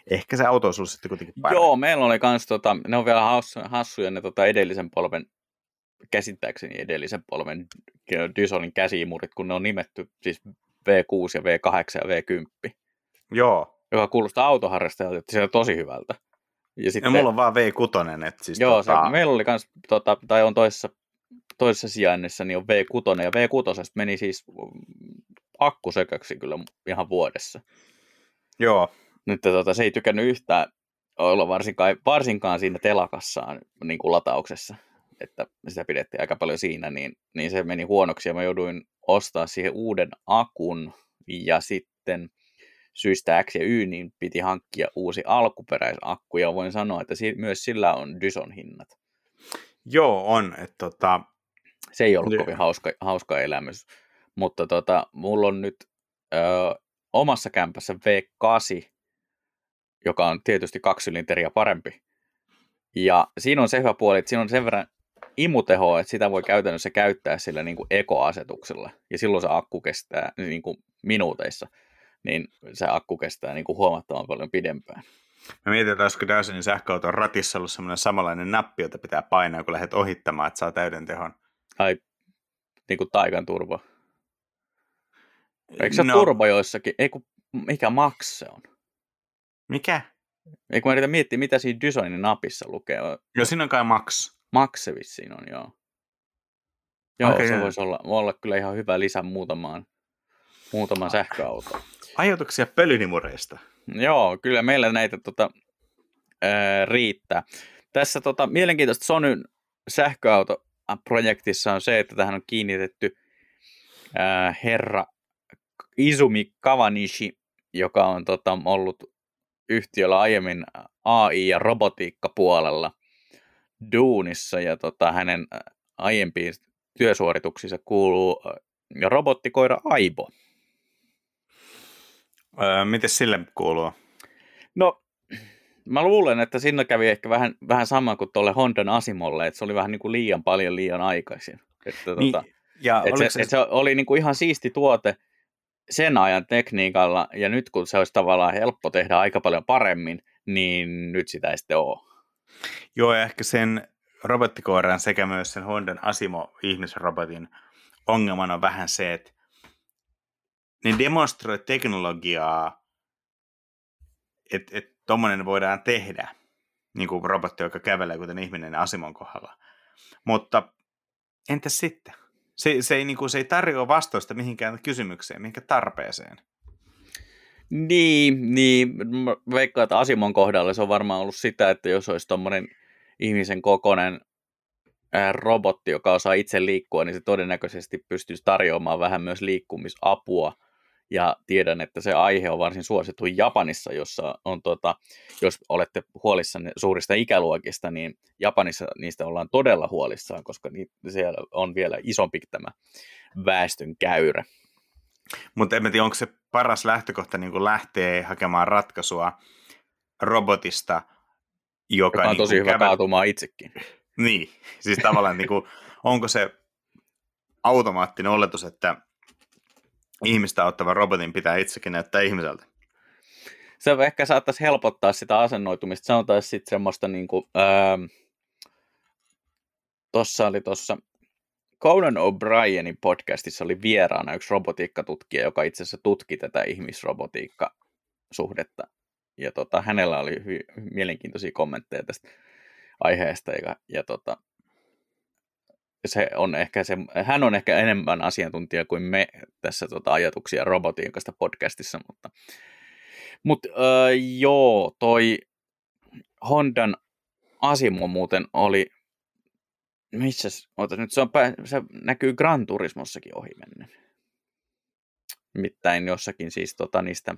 Speaker 2: ehkä se auto on sulla sitten kuitenkin
Speaker 1: parempi. Joo, meillä oli kans, tota, ne on vielä hassuja ne tota, edellisen polven, käsittääkseni edellisen polven Dysonin käsiimurit, kun ne on nimetty siis V6 ja V8 ja V10.
Speaker 2: Joo.
Speaker 1: Joka kuulostaa autoharrastajalta, että se on tosi hyvältä.
Speaker 2: Ja, sitten, ja mulla on vaan V6, että siis
Speaker 1: Joo, tota... se, meillä oli kans, tota, tai on toisessa, toisessa sijainnissa, niin on V6, ja V6 meni siis akkusököksi kyllä ihan vuodessa.
Speaker 2: Joo.
Speaker 1: Nyt tota, se ei tykännyt yhtään olla varsinkaan, varsinkaan siinä telakassaan niin kuin latauksessa, että sitä pidettiin aika paljon siinä, niin, niin se meni huonoksi ja mä jouduin ostaa siihen uuden akun ja sitten syistä X ja Y, niin piti hankkia uusi alkuperäisakku, ja voin sanoa, että si- myös sillä on Dyson hinnat.
Speaker 2: Joo, on. Että tota...
Speaker 1: Se ei ollut kovin hauska, hauska elämys, mutta tota, mulla on nyt ö, omassa kämpässä V8, joka on tietysti kaksisylinteriä parempi. Ja siinä on se hyvä puoli, että siinä on sen verran imutehoa, että sitä voi käytännössä käyttää sillä niin kuin ekoasetuksella. Ja silloin se akku kestää niin kuin minuuteissa niin se akku kestää niin kuin huomattavan paljon pidempään.
Speaker 2: Mä mietin, että olisiko Dysonin sähköauton ratissa ollut semmoinen samanlainen nappi, jota pitää painaa, kun lähdet ohittamaan, että saa täyden tehon.
Speaker 1: Ai, niin kuin taikan turbo. Eikö se no. turbo joissakin? Ei kun, mikä Max se on?
Speaker 2: Mikä?
Speaker 1: Ei kun mä yritän miettiä, mitä siinä Dysonin napissa lukee.
Speaker 2: Joo, siinä on kai Max.
Speaker 1: Max se vissiin on, joo. Joo, okay, se voisi olla, olla kyllä ihan hyvä lisä muutamaan, muutamaan sähköautoon.
Speaker 2: Ajatuksia pölynimureista.
Speaker 1: Joo, kyllä meillä näitä tota, ää, riittää. Tässä tota, mielenkiintoista Sonyn sähköautoprojektissa on se, että tähän on kiinnitetty ää, herra Izumi Kawanishi, joka on tota, ollut yhtiöllä aiemmin AI- ja robotiikkapuolella duunissa, ja tota, hänen aiempiin työsuorituksissa kuuluu robottikoira Aibo.
Speaker 2: Öö, miten sille kuuluu?
Speaker 1: No, mä luulen, että siinä kävi ehkä vähän, vähän sama kuin tuolle Hondan Asimolle, että se oli vähän niin kuin liian paljon liian aikaisin. Että, niin, tota, ja että se, se... Että se oli niin kuin ihan siisti tuote, sen ajan tekniikalla, ja nyt kun se olisi tavallaan helppo tehdä aika paljon paremmin, niin nyt sitä ei sitten ole.
Speaker 2: Joo, ja ehkä sen robottikoiran sekä myös sen Hondan Asimo ihmisrobotin ongelmana on vähän se, että ne demonstroi teknologiaa, että et tuommoinen voidaan tehdä, niin kuin robotti, joka kävelee kuten ihminen Asimon kohdalla. Mutta entäs sitten? Se, se, ei, niin kuin, se ei tarjoa vastausta mihinkään kysymykseen, mihinkään tarpeeseen.
Speaker 1: Niin, niin. veikkaan, että Asimon kohdalla se on varmaan ollut sitä, että jos olisi tuommoinen ihmisen kokoinen robotti, joka osaa itse liikkua, niin se todennäköisesti pystyisi tarjoamaan vähän myös liikkumisapua. Ja tiedän, että se aihe on varsin suosittu Japanissa, jossa on, tota, jos olette huolissanne suurista ikäluokista, niin Japanissa niistä ollaan todella huolissaan, koska siellä on vielä isompi tämä väestön käyrä.
Speaker 2: Mutta en tiedä, onko se paras lähtökohta niin lähtee hakemaan ratkaisua robotista, joka,
Speaker 1: joka on
Speaker 2: niin
Speaker 1: tosi hyvä kävel... kaatumaan itsekin.
Speaker 2: Niin, siis tavallaan niin kuin, onko se automaattinen oletus, että ihmistä ottava robotin pitää itsekin näyttää ihmiseltä?
Speaker 1: Se ehkä saattaisi helpottaa sitä asennoitumista. Sanotaan sitten semmoista niin kuin, ähm, tossa oli tuossa Conan O'Brienin podcastissa oli vieraana yksi robotiikkatutkija, joka itse asiassa tutki tätä ihmisrobotiikka-suhdetta. Ja tota, hänellä oli hy- mielenkiintoisia kommentteja tästä aiheesta. Ja, ja tota, se on ehkä se, hän on ehkä enemmän asiantuntija kuin me tässä tota, ajatuksia robotiikasta podcastissa, mutta, mutta äh, joo, toi Hondan Asimo muuten oli, missä, oota nyt, se, on, se näkyy Gran Turismossakin ohi mennä. Nimittäin jossakin siis tota, niistä,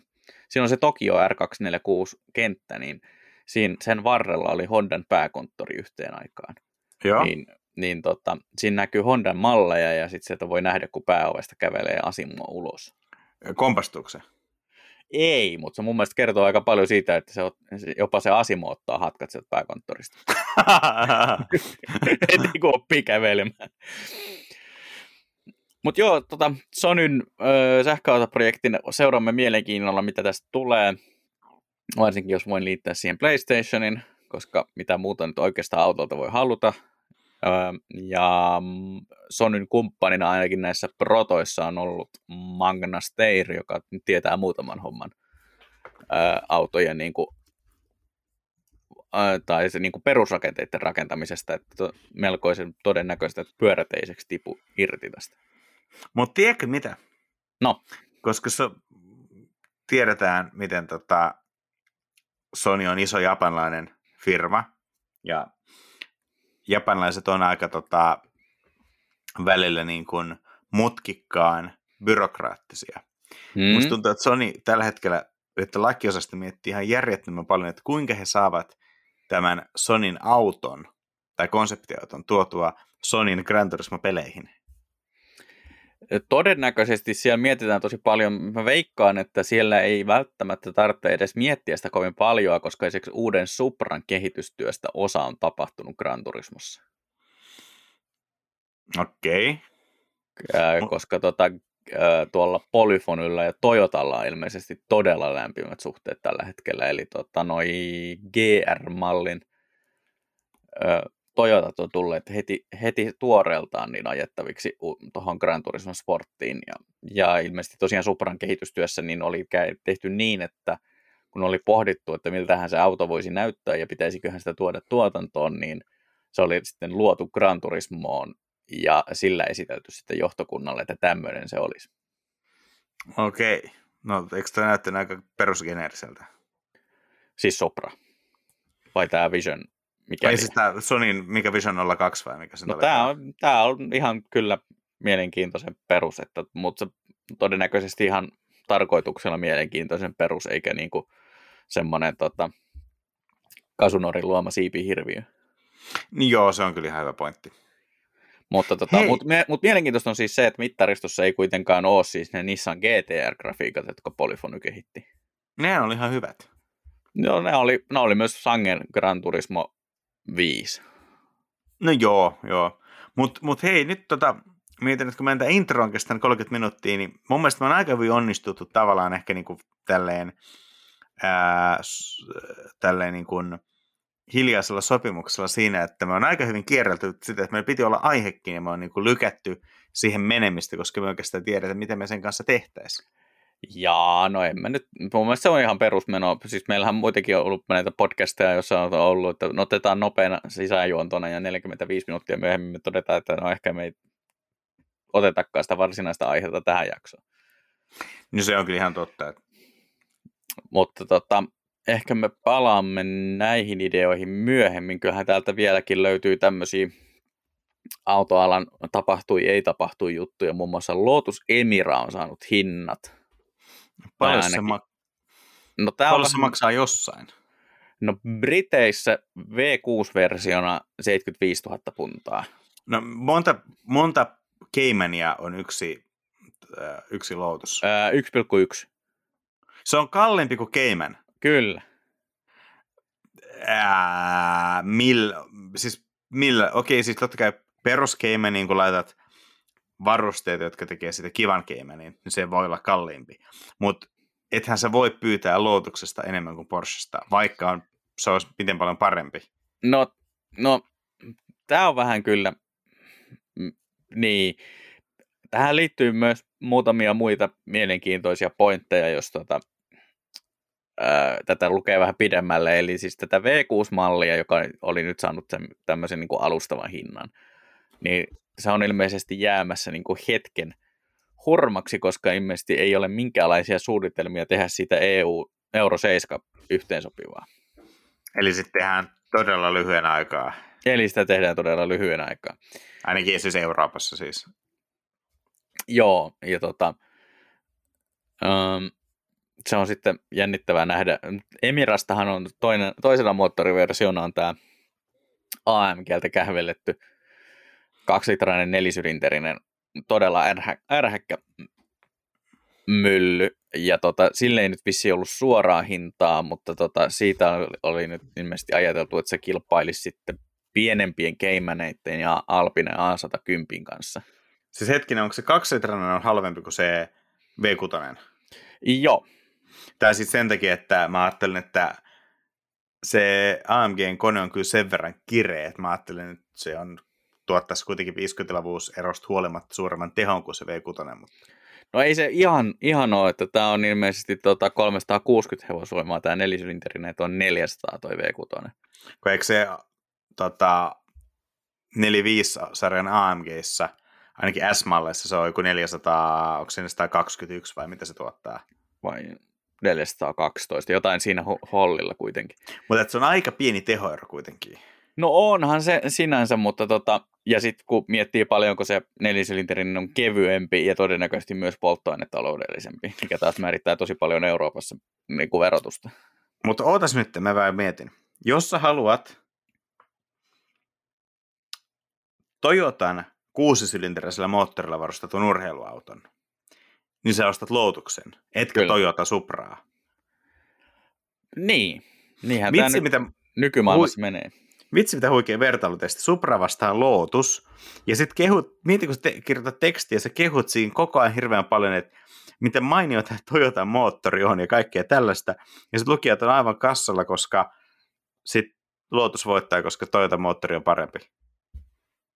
Speaker 1: siinä on se Tokio R246 kenttä, niin siinä, sen varrella oli Hondan pääkonttori yhteen aikaan.
Speaker 2: Joo.
Speaker 1: Niin, niin tota, siinä näkyy Hondan malleja ja sitten sieltä voi nähdä, kun pääovesta kävelee Asimo ulos.
Speaker 2: Kompastuuko se?
Speaker 1: Ei, mutta se mun mielestä kertoo aika paljon siitä, että se, jopa se Asimo ottaa hatkat sieltä pääkonttorista. [LAUGHS] Heti kun oppii kävelemään. Mutta joo, tota, Sonyn ö, sähköautoprojektin seuraamme mielenkiinnolla, mitä tästä tulee varsinkin jos voin liittää siihen PlayStationin, koska mitä muuta nyt oikeastaan autolta voi haluta. Ja Sonyn kumppanina ainakin näissä protoissa on ollut Magna Steyr, joka tietää muutaman homman autojen niin kuin, tai se niin kuin perusrakenteiden rakentamisesta, että melkoisen todennäköistä, että pyörät ei tipu irti tästä.
Speaker 2: Mutta tiedätkö mitä?
Speaker 1: No.
Speaker 2: Koska se tiedetään, miten tota, Sony on iso japanlainen firma ja japanilaiset on aika tota, välillä niin kuin mutkikkaan byrokraattisia. Mm. Musta tuntuu, että Sony tällä hetkellä, että lakiosasta miettii ihan järjettömän paljon, että kuinka he saavat tämän Sonin auton tai konseptiauton tuotua Sonin Gran Turismo-peleihin.
Speaker 1: Todennäköisesti siellä mietitään tosi paljon. Mä veikkaan, että siellä ei välttämättä tarvitse edes miettiä sitä kovin paljon, koska esimerkiksi uuden Supran kehitystyöstä osa on tapahtunut Gran Turismossa.
Speaker 2: Okei.
Speaker 1: Okay. Koska tota, tuolla Polyfonilla ja Toyotalla on ilmeisesti todella lämpimät suhteet tällä hetkellä. Eli tota, noi GR-mallin Toyotat on tulleet heti, heti tuoreeltaan niin ajettaviksi tuohon Gran Turismo Sporttiin. Ja, ja ilmeisesti tosiaan Supran kehitystyössä niin oli tehty niin, että kun oli pohdittu, että miltähän se auto voisi näyttää ja pitäisiköhän sitä tuoda tuotantoon, niin se oli sitten luotu Gran Turismoon ja sillä esitelty sitten johtokunnalle, että tämmöinen se olisi.
Speaker 2: Okei. No eikö tämä näyttänyt aika perusgeneeriseltä?
Speaker 1: Siis Sopra. Vai tämä Vision
Speaker 2: mikä Ei siis tämä Sonin, mikä Vision 02 vai mikä se
Speaker 1: no, tämä on, tämä on ihan kyllä mielenkiintoisen perus, että, mutta se todennäköisesti ihan tarkoituksella mielenkiintoisen perus, eikä niin kuin semmoinen tota, Kasunorin luoma siipihirviö.
Speaker 2: Niin joo, se on kyllä ihan hyvä pointti.
Speaker 1: Mutta tota, mut, mut mielenkiintoista on siis se, että mittaristossa ei kuitenkaan ole siis ne Nissan GTR-grafiikat, jotka Polyphony kehitti.
Speaker 2: Ne oli ihan hyvät.
Speaker 1: Joo, ne oli, ne oli myös Sangen Gran Turismo viisi.
Speaker 2: No joo, joo. Mutta mut hei, nyt tota, mietin, että kun meidän intro on kestänyt 30 minuuttia, niin mun mielestä me on aika hyvin onnistuttu tavallaan ehkä niin kuin tälleen, ää, tälleen niin kuin hiljaisella sopimuksella siinä, että me on aika hyvin kierrelty sitä, että meillä piti olla aihekin ja me on niin kuin lykätty siihen menemistä, koska me oikeastaan tiedetä, miten me sen kanssa tehtäisiin.
Speaker 1: Jaa, no en mä nyt, mun mielestä se on ihan perusmeno. Siis meillähän muitakin on ollut näitä podcasteja, joissa on ollut, että no otetaan nopeana sisäjuontona ja 45 minuuttia myöhemmin me todetaan, että no ehkä me ei otetakaan sitä varsinaista aihetta tähän jaksoon.
Speaker 2: No se on kyllä ihan totta. Että...
Speaker 1: Mutta tota, ehkä me palaamme näihin ideoihin myöhemmin. Kyllähän täältä vieläkin löytyy tämmöisiä autoalan tapahtui, ei tapahtui juttuja. Muun muassa Lotus Emira on saanut hinnat.
Speaker 2: Paljon se, ma- no, tää Paljon on... se maksaa jossain?
Speaker 1: No Briteissä V6-versiona 75 000 puntaa.
Speaker 2: No monta, monta Caymania on yksi, äh, yksi Lotus?
Speaker 1: Äh, 1,1.
Speaker 2: Se on kalliimpi kuin Cayman?
Speaker 1: Kyllä.
Speaker 2: Äh, millä, siis millä, okei, siis totta kai perus Caymaniin, kun laitat varusteet, jotka tekee sitä kivan Caymanin, niin se voi olla kalliimpi. Mutta ethän se voi pyytää Lotuksesta enemmän kuin Porschesta, vaikka on, se olisi miten paljon parempi.
Speaker 1: No, no tämä on vähän kyllä, niin, tähän liittyy myös muutamia muita mielenkiintoisia pointteja, jos tota, ää, tätä lukee vähän pidemmälle. Eli siis tätä V6-mallia, joka oli nyt saanut sen, tämmöisen niin kuin alustavan hinnan, niin se on ilmeisesti jäämässä niin kuin hetken hurmaksi, koska ilmeisesti ei ole minkäänlaisia suunnitelmia tehdä siitä EU, Euro 7 yhteensopivaa.
Speaker 2: Eli sitten tehdään todella lyhyen aikaa.
Speaker 1: Eli sitä tehdään todella lyhyen aikaa.
Speaker 2: Ainakin siis Euroopassa siis.
Speaker 1: Joo, ja tota, um, se on sitten jännittävää nähdä. Emirastahan on toinen, toisena moottoriversiona on tämä AMGltä kähvelletty kaksilitrainen nelisylinterinen, todella ärhä, ärhäkkä mylly, ja tota, sille ei nyt vissi ollut suoraa hintaa, mutta tota, siitä oli nyt ilmeisesti ajateltu, että se kilpailisi sitten pienempien keimäneiden ja Alpine A110 kanssa.
Speaker 2: Siis hetkinen, onko se kaksilitrainen on halvempi kuin se V6?
Speaker 1: Joo.
Speaker 2: Tai siis sen takia, että mä ajattelin, että se AMGn kone on kyllä sen verran kireä, että mä ajattelin, että se on tuottaisi kuitenkin 50 erosta huolimatta suuremman tehon kuin se V6. Mutta...
Speaker 1: No ei se ihan, ihan ole, että tämä on ilmeisesti tota 360 hevosvoimaa tämä nelisylinterinen, että on 400 toi V6.
Speaker 2: Kun eikö se tota, 4-5-sarjan AMGissa, ainakin S-malleissa se on joku 400, onko se 121 vai mitä se tuottaa?
Speaker 1: Vai 412, jotain siinä hollilla kuitenkin.
Speaker 2: Mutta se on aika pieni tehoero kuitenkin.
Speaker 1: No onhan se sinänsä, mutta tota, ja sitten kun miettii paljonko se nelisylinterinen on kevyempi ja todennäköisesti myös polttoainetaloudellisempi, mikä taas määrittää tosi paljon Euroopassa niin kuin verotusta.
Speaker 2: Mutta ootas nyt, mä vähän mietin. Jos sä haluat Toyotan kuusisylinterisellä moottorilla varustetun urheiluauton, niin sä ostat Lotuksen, etkä Kyllä. Toyota Supraa.
Speaker 1: Niin, niinhän Vitsi, tämä mitä... nykymaailmassa hui... menee.
Speaker 2: Vitsi, mitä huikea vertailutesti. Supra vastaan Lotus. Ja sitten kehut, mieti kun te, kirjoitat tekstiä, sä kehut siinä koko ajan hirveän paljon, että miten mainio tämä Toyota moottori on ja kaikkea tällaista. Ja sitten lukijat on aivan kassalla, koska sitten Lotus voittaa, koska Toyota moottori on parempi.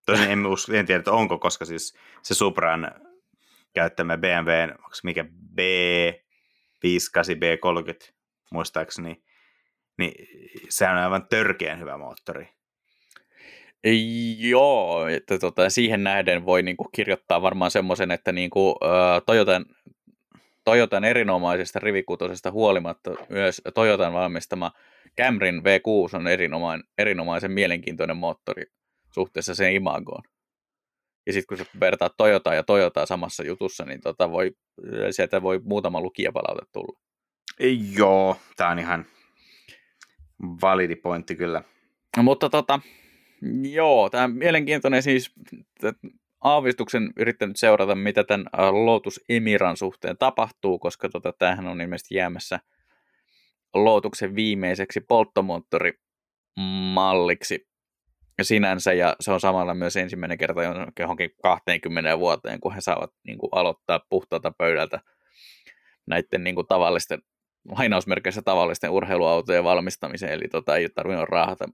Speaker 2: Tosin en, [LAUGHS] usko, en tiedä, että onko, koska siis se Supran käyttämä BMW, onko mikä B58, B30 muistaakseni, niin sehän on aivan törkeän hyvä moottori.
Speaker 1: Joo, että tota, siihen nähden voi niinku kirjoittaa varmaan semmoisen, että niinku, Toyotan, Toyotan erinomaisesta rivikutosesta huolimatta myös Toyotan valmistama Camryn V6 on erinomainen, erinomaisen mielenkiintoinen moottori suhteessa sen imagoon. Ja sitten kun sä vertaat Toyotaa ja Toyotaa samassa jutussa, niin tota voi, sieltä voi muutama lukijapalaute tulla.
Speaker 2: Joo, tämä on ihan validi pointti kyllä.
Speaker 1: No, mutta tota, joo, tämä mielenkiintoinen siis aavistuksen yrittänyt seurata, mitä tämän Lotus Emiran suhteen tapahtuu, koska tota, tämähän on ilmeisesti jäämässä Lotuksen viimeiseksi polttomoottorimalliksi sinänsä, ja se on samalla myös ensimmäinen kerta johonkin 20 vuoteen, kun he saavat niin kuin, aloittaa puhtaalta pöydältä näiden niin kuin, tavallisten, lainausmerkeissä tavallisten urheiluautojen valmistamiseen, eli tota, ei tarvinnut raahata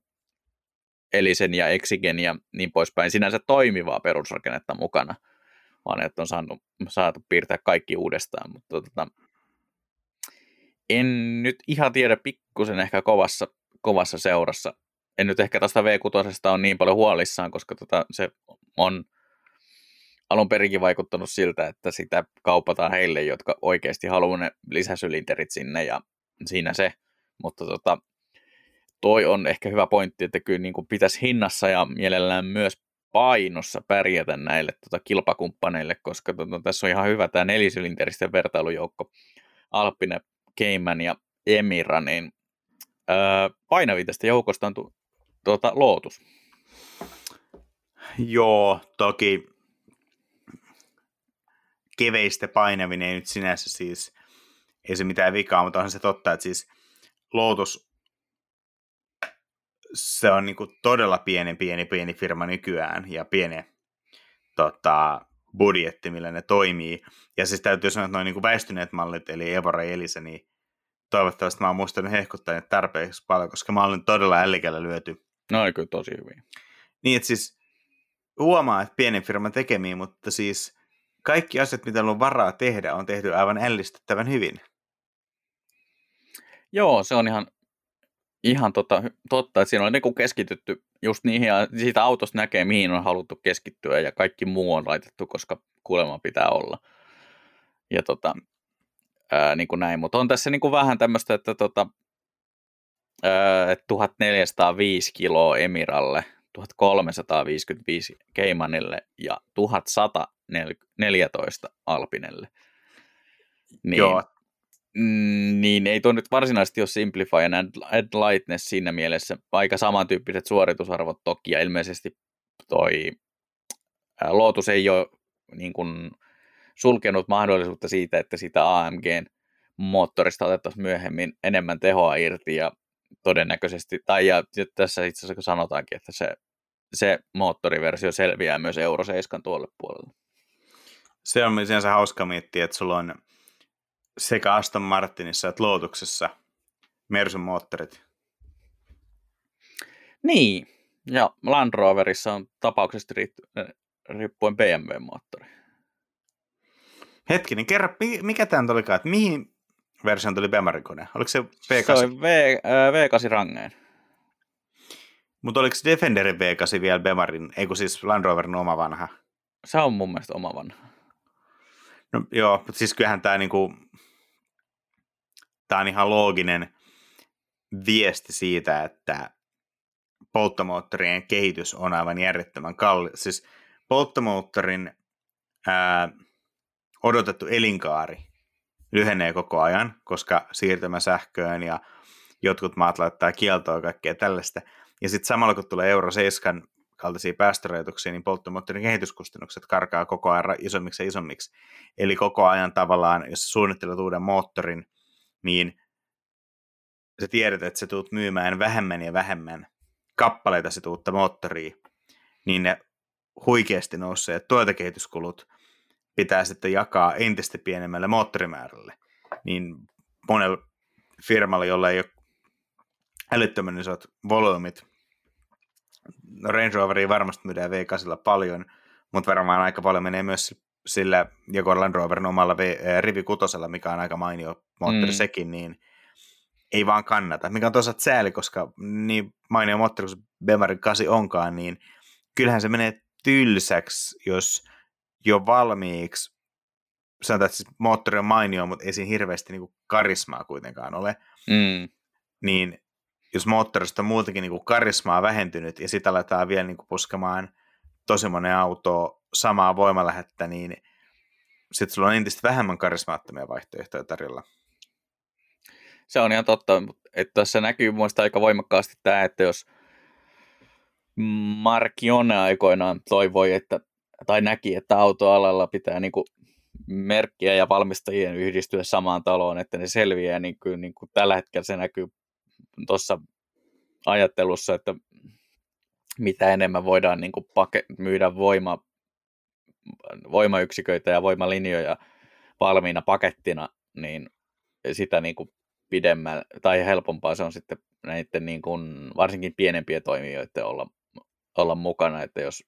Speaker 1: Elisen ja Exigen ja niin poispäin sinänsä toimivaa perusrakennetta mukana, vaan että on saanut, saatu piirtää kaikki uudestaan, mutta tota, en nyt ihan tiedä pikkusen ehkä kovassa, kovassa seurassa. En nyt ehkä tuosta V6 on niin paljon huolissaan, koska tota, se on alun perinkin vaikuttanut siltä, että sitä kaupataan heille, jotka oikeasti haluaa ne lisäsylinterit sinne ja siinä se. Mutta tota, toi on ehkä hyvä pointti, että kyllä niin kuin pitäisi hinnassa ja mielellään myös painossa pärjätä näille tota, kilpakumppaneille, koska tota, tässä on ihan hyvä tämä nelisylinteristen vertailujoukko. Alppinen, Cayman ja Emira, niin öö, painavin tästä joukosta on tu- tuota, Lotus.
Speaker 2: Joo, toki keveistä painavin ei nyt sinänsä siis, ei se mitään vikaa, mutta onhan se totta, että siis Lotus se on niin kuin todella pieni, pieni, pieni firma nykyään ja pieni tota, budjetti, millä ne toimii. Ja siis täytyy sanoa, että noin niin kuin väistyneet mallit, eli Evora ja Elisa, niin toivottavasti mä oon muistanut hehkuttaa ne tarpeeksi paljon, koska mä olen todella ällikällä lyöty.
Speaker 1: No kyllä tosi hyvin.
Speaker 2: Niin, että siis huomaa, että pienen firman tekemiä, mutta siis kaikki asiat, mitä on varaa tehdä, on tehty aivan ällistettävän hyvin.
Speaker 1: Joo, se on ihan ihan tota, totta, että siinä on niin keskitytty just niihin, ja siitä autosta näkee, mihin on haluttu keskittyä, ja kaikki muu on laitettu, koska kuulemma pitää olla. Ja tota, ää, niin kuin näin, mutta on tässä niin kuin vähän tämmöistä, että tota, ää, 1405 kiloa Emiralle, 1355 Keimanille ja 1114 Alpinelle. Niin, Joo, Mm, niin ei tuo nyt varsinaisesti ole Simplify and Add Lightness siinä mielessä. Aika samantyyppiset suoritusarvot toki, ja ilmeisesti toi Lotus ei ole niin kuin, sulkenut mahdollisuutta siitä, että sitä AMGn moottorista otettaisiin myöhemmin enemmän tehoa irti, ja todennäköisesti, tai ja tässä itse asiassa sanotaankin, että se, se moottoriversio selviää myös Euro 7 tuolle puolelle.
Speaker 2: Se on sinänsä hauska miettiä, että sulla on sekä Aston Martinissa että Lotuksessa Mersun moottorit.
Speaker 1: Niin, ja Land Roverissa on tapauksesta riippuen BMW-moottori.
Speaker 2: Hetkinen, kerro, mikä tämä olikaan, että mihin versioon tuli Bemarin kone? Oliko se V8?
Speaker 1: Se oli v, äh, V8 rangeen.
Speaker 2: Mutta oliko Defenderin V8 vielä Bemarin, ei kun siis Land Roverin oma vanha?
Speaker 1: Se on mun mielestä oma vanha.
Speaker 2: No joo, mutta siis kyllähän tämä niinku, tämä on ihan looginen viesti siitä, että polttomoottorien kehitys on aivan järjettömän kalli. Siis polttomoottorin ää, odotettu elinkaari lyhenee koko ajan, koska siirtymä sähköön ja jotkut maat laittaa kieltoa ja kaikkea tällaista. Ja sitten samalla kun tulee Euro 7 kaltaisia päästörajoituksia, niin polttomoottorin kehityskustannukset karkaa koko ajan isommiksi ja isommiksi. Eli koko ajan tavallaan, jos suunnittelet uuden moottorin, niin sä tiedät, että sä tuut myymään vähemmän ja vähemmän kappaleita sit uutta moottoria, niin ne huikeasti nousseet tuotekehityskulut pitää sitten jakaa entistä pienemmälle moottorimäärälle. Niin monella firmalla, jolla ei ole älyttömän isot volyymit, no Range Roveria varmasti myydään V8 paljon, mutta varmaan aika paljon menee myös sillä joko Land Roverin omalla v, äh, Rivi kutosella, mikä on aika mainio moottori mm. sekin, niin ei vaan kannata. Mikä on toisaalta sääli, koska niin mainio moottori kuin Bemarin 8 onkaan, niin kyllähän se menee tylsäksi, jos jo valmiiksi sanotaan, että siis moottori on mainio, mutta ei siinä hirveästi niin kuin karismaa kuitenkaan ole. Mm. Niin jos moottorista on muutenkin niin kuin karismaa vähentynyt ja sitä aletaan vielä niin kuin puskemaan tosi monen auto samaa voimalähettä, niin sitten sulla on entistä vähemmän karismaattomia vaihtoehtoja tarjolla.
Speaker 1: Se on ihan totta, että tässä näkyy muista aika voimakkaasti tämä, että jos Markione aikoinaan toivoi, että, tai näki, että autoalalla pitää niin kuin merkkiä ja valmistajien yhdistyä samaan taloon, että ne selviää, niin kuin, niin kuin tällä hetkellä se näkyy tuossa ajattelussa, että mitä enemmän voidaan niin kuin pake, myydä voima, voimayksiköitä ja voimalinjoja valmiina pakettina, niin sitä niin kuin pidemmän tai helpompaa se on sitten näiden niin kuin, varsinkin pienempien toimijoiden olla, olla mukana, että jos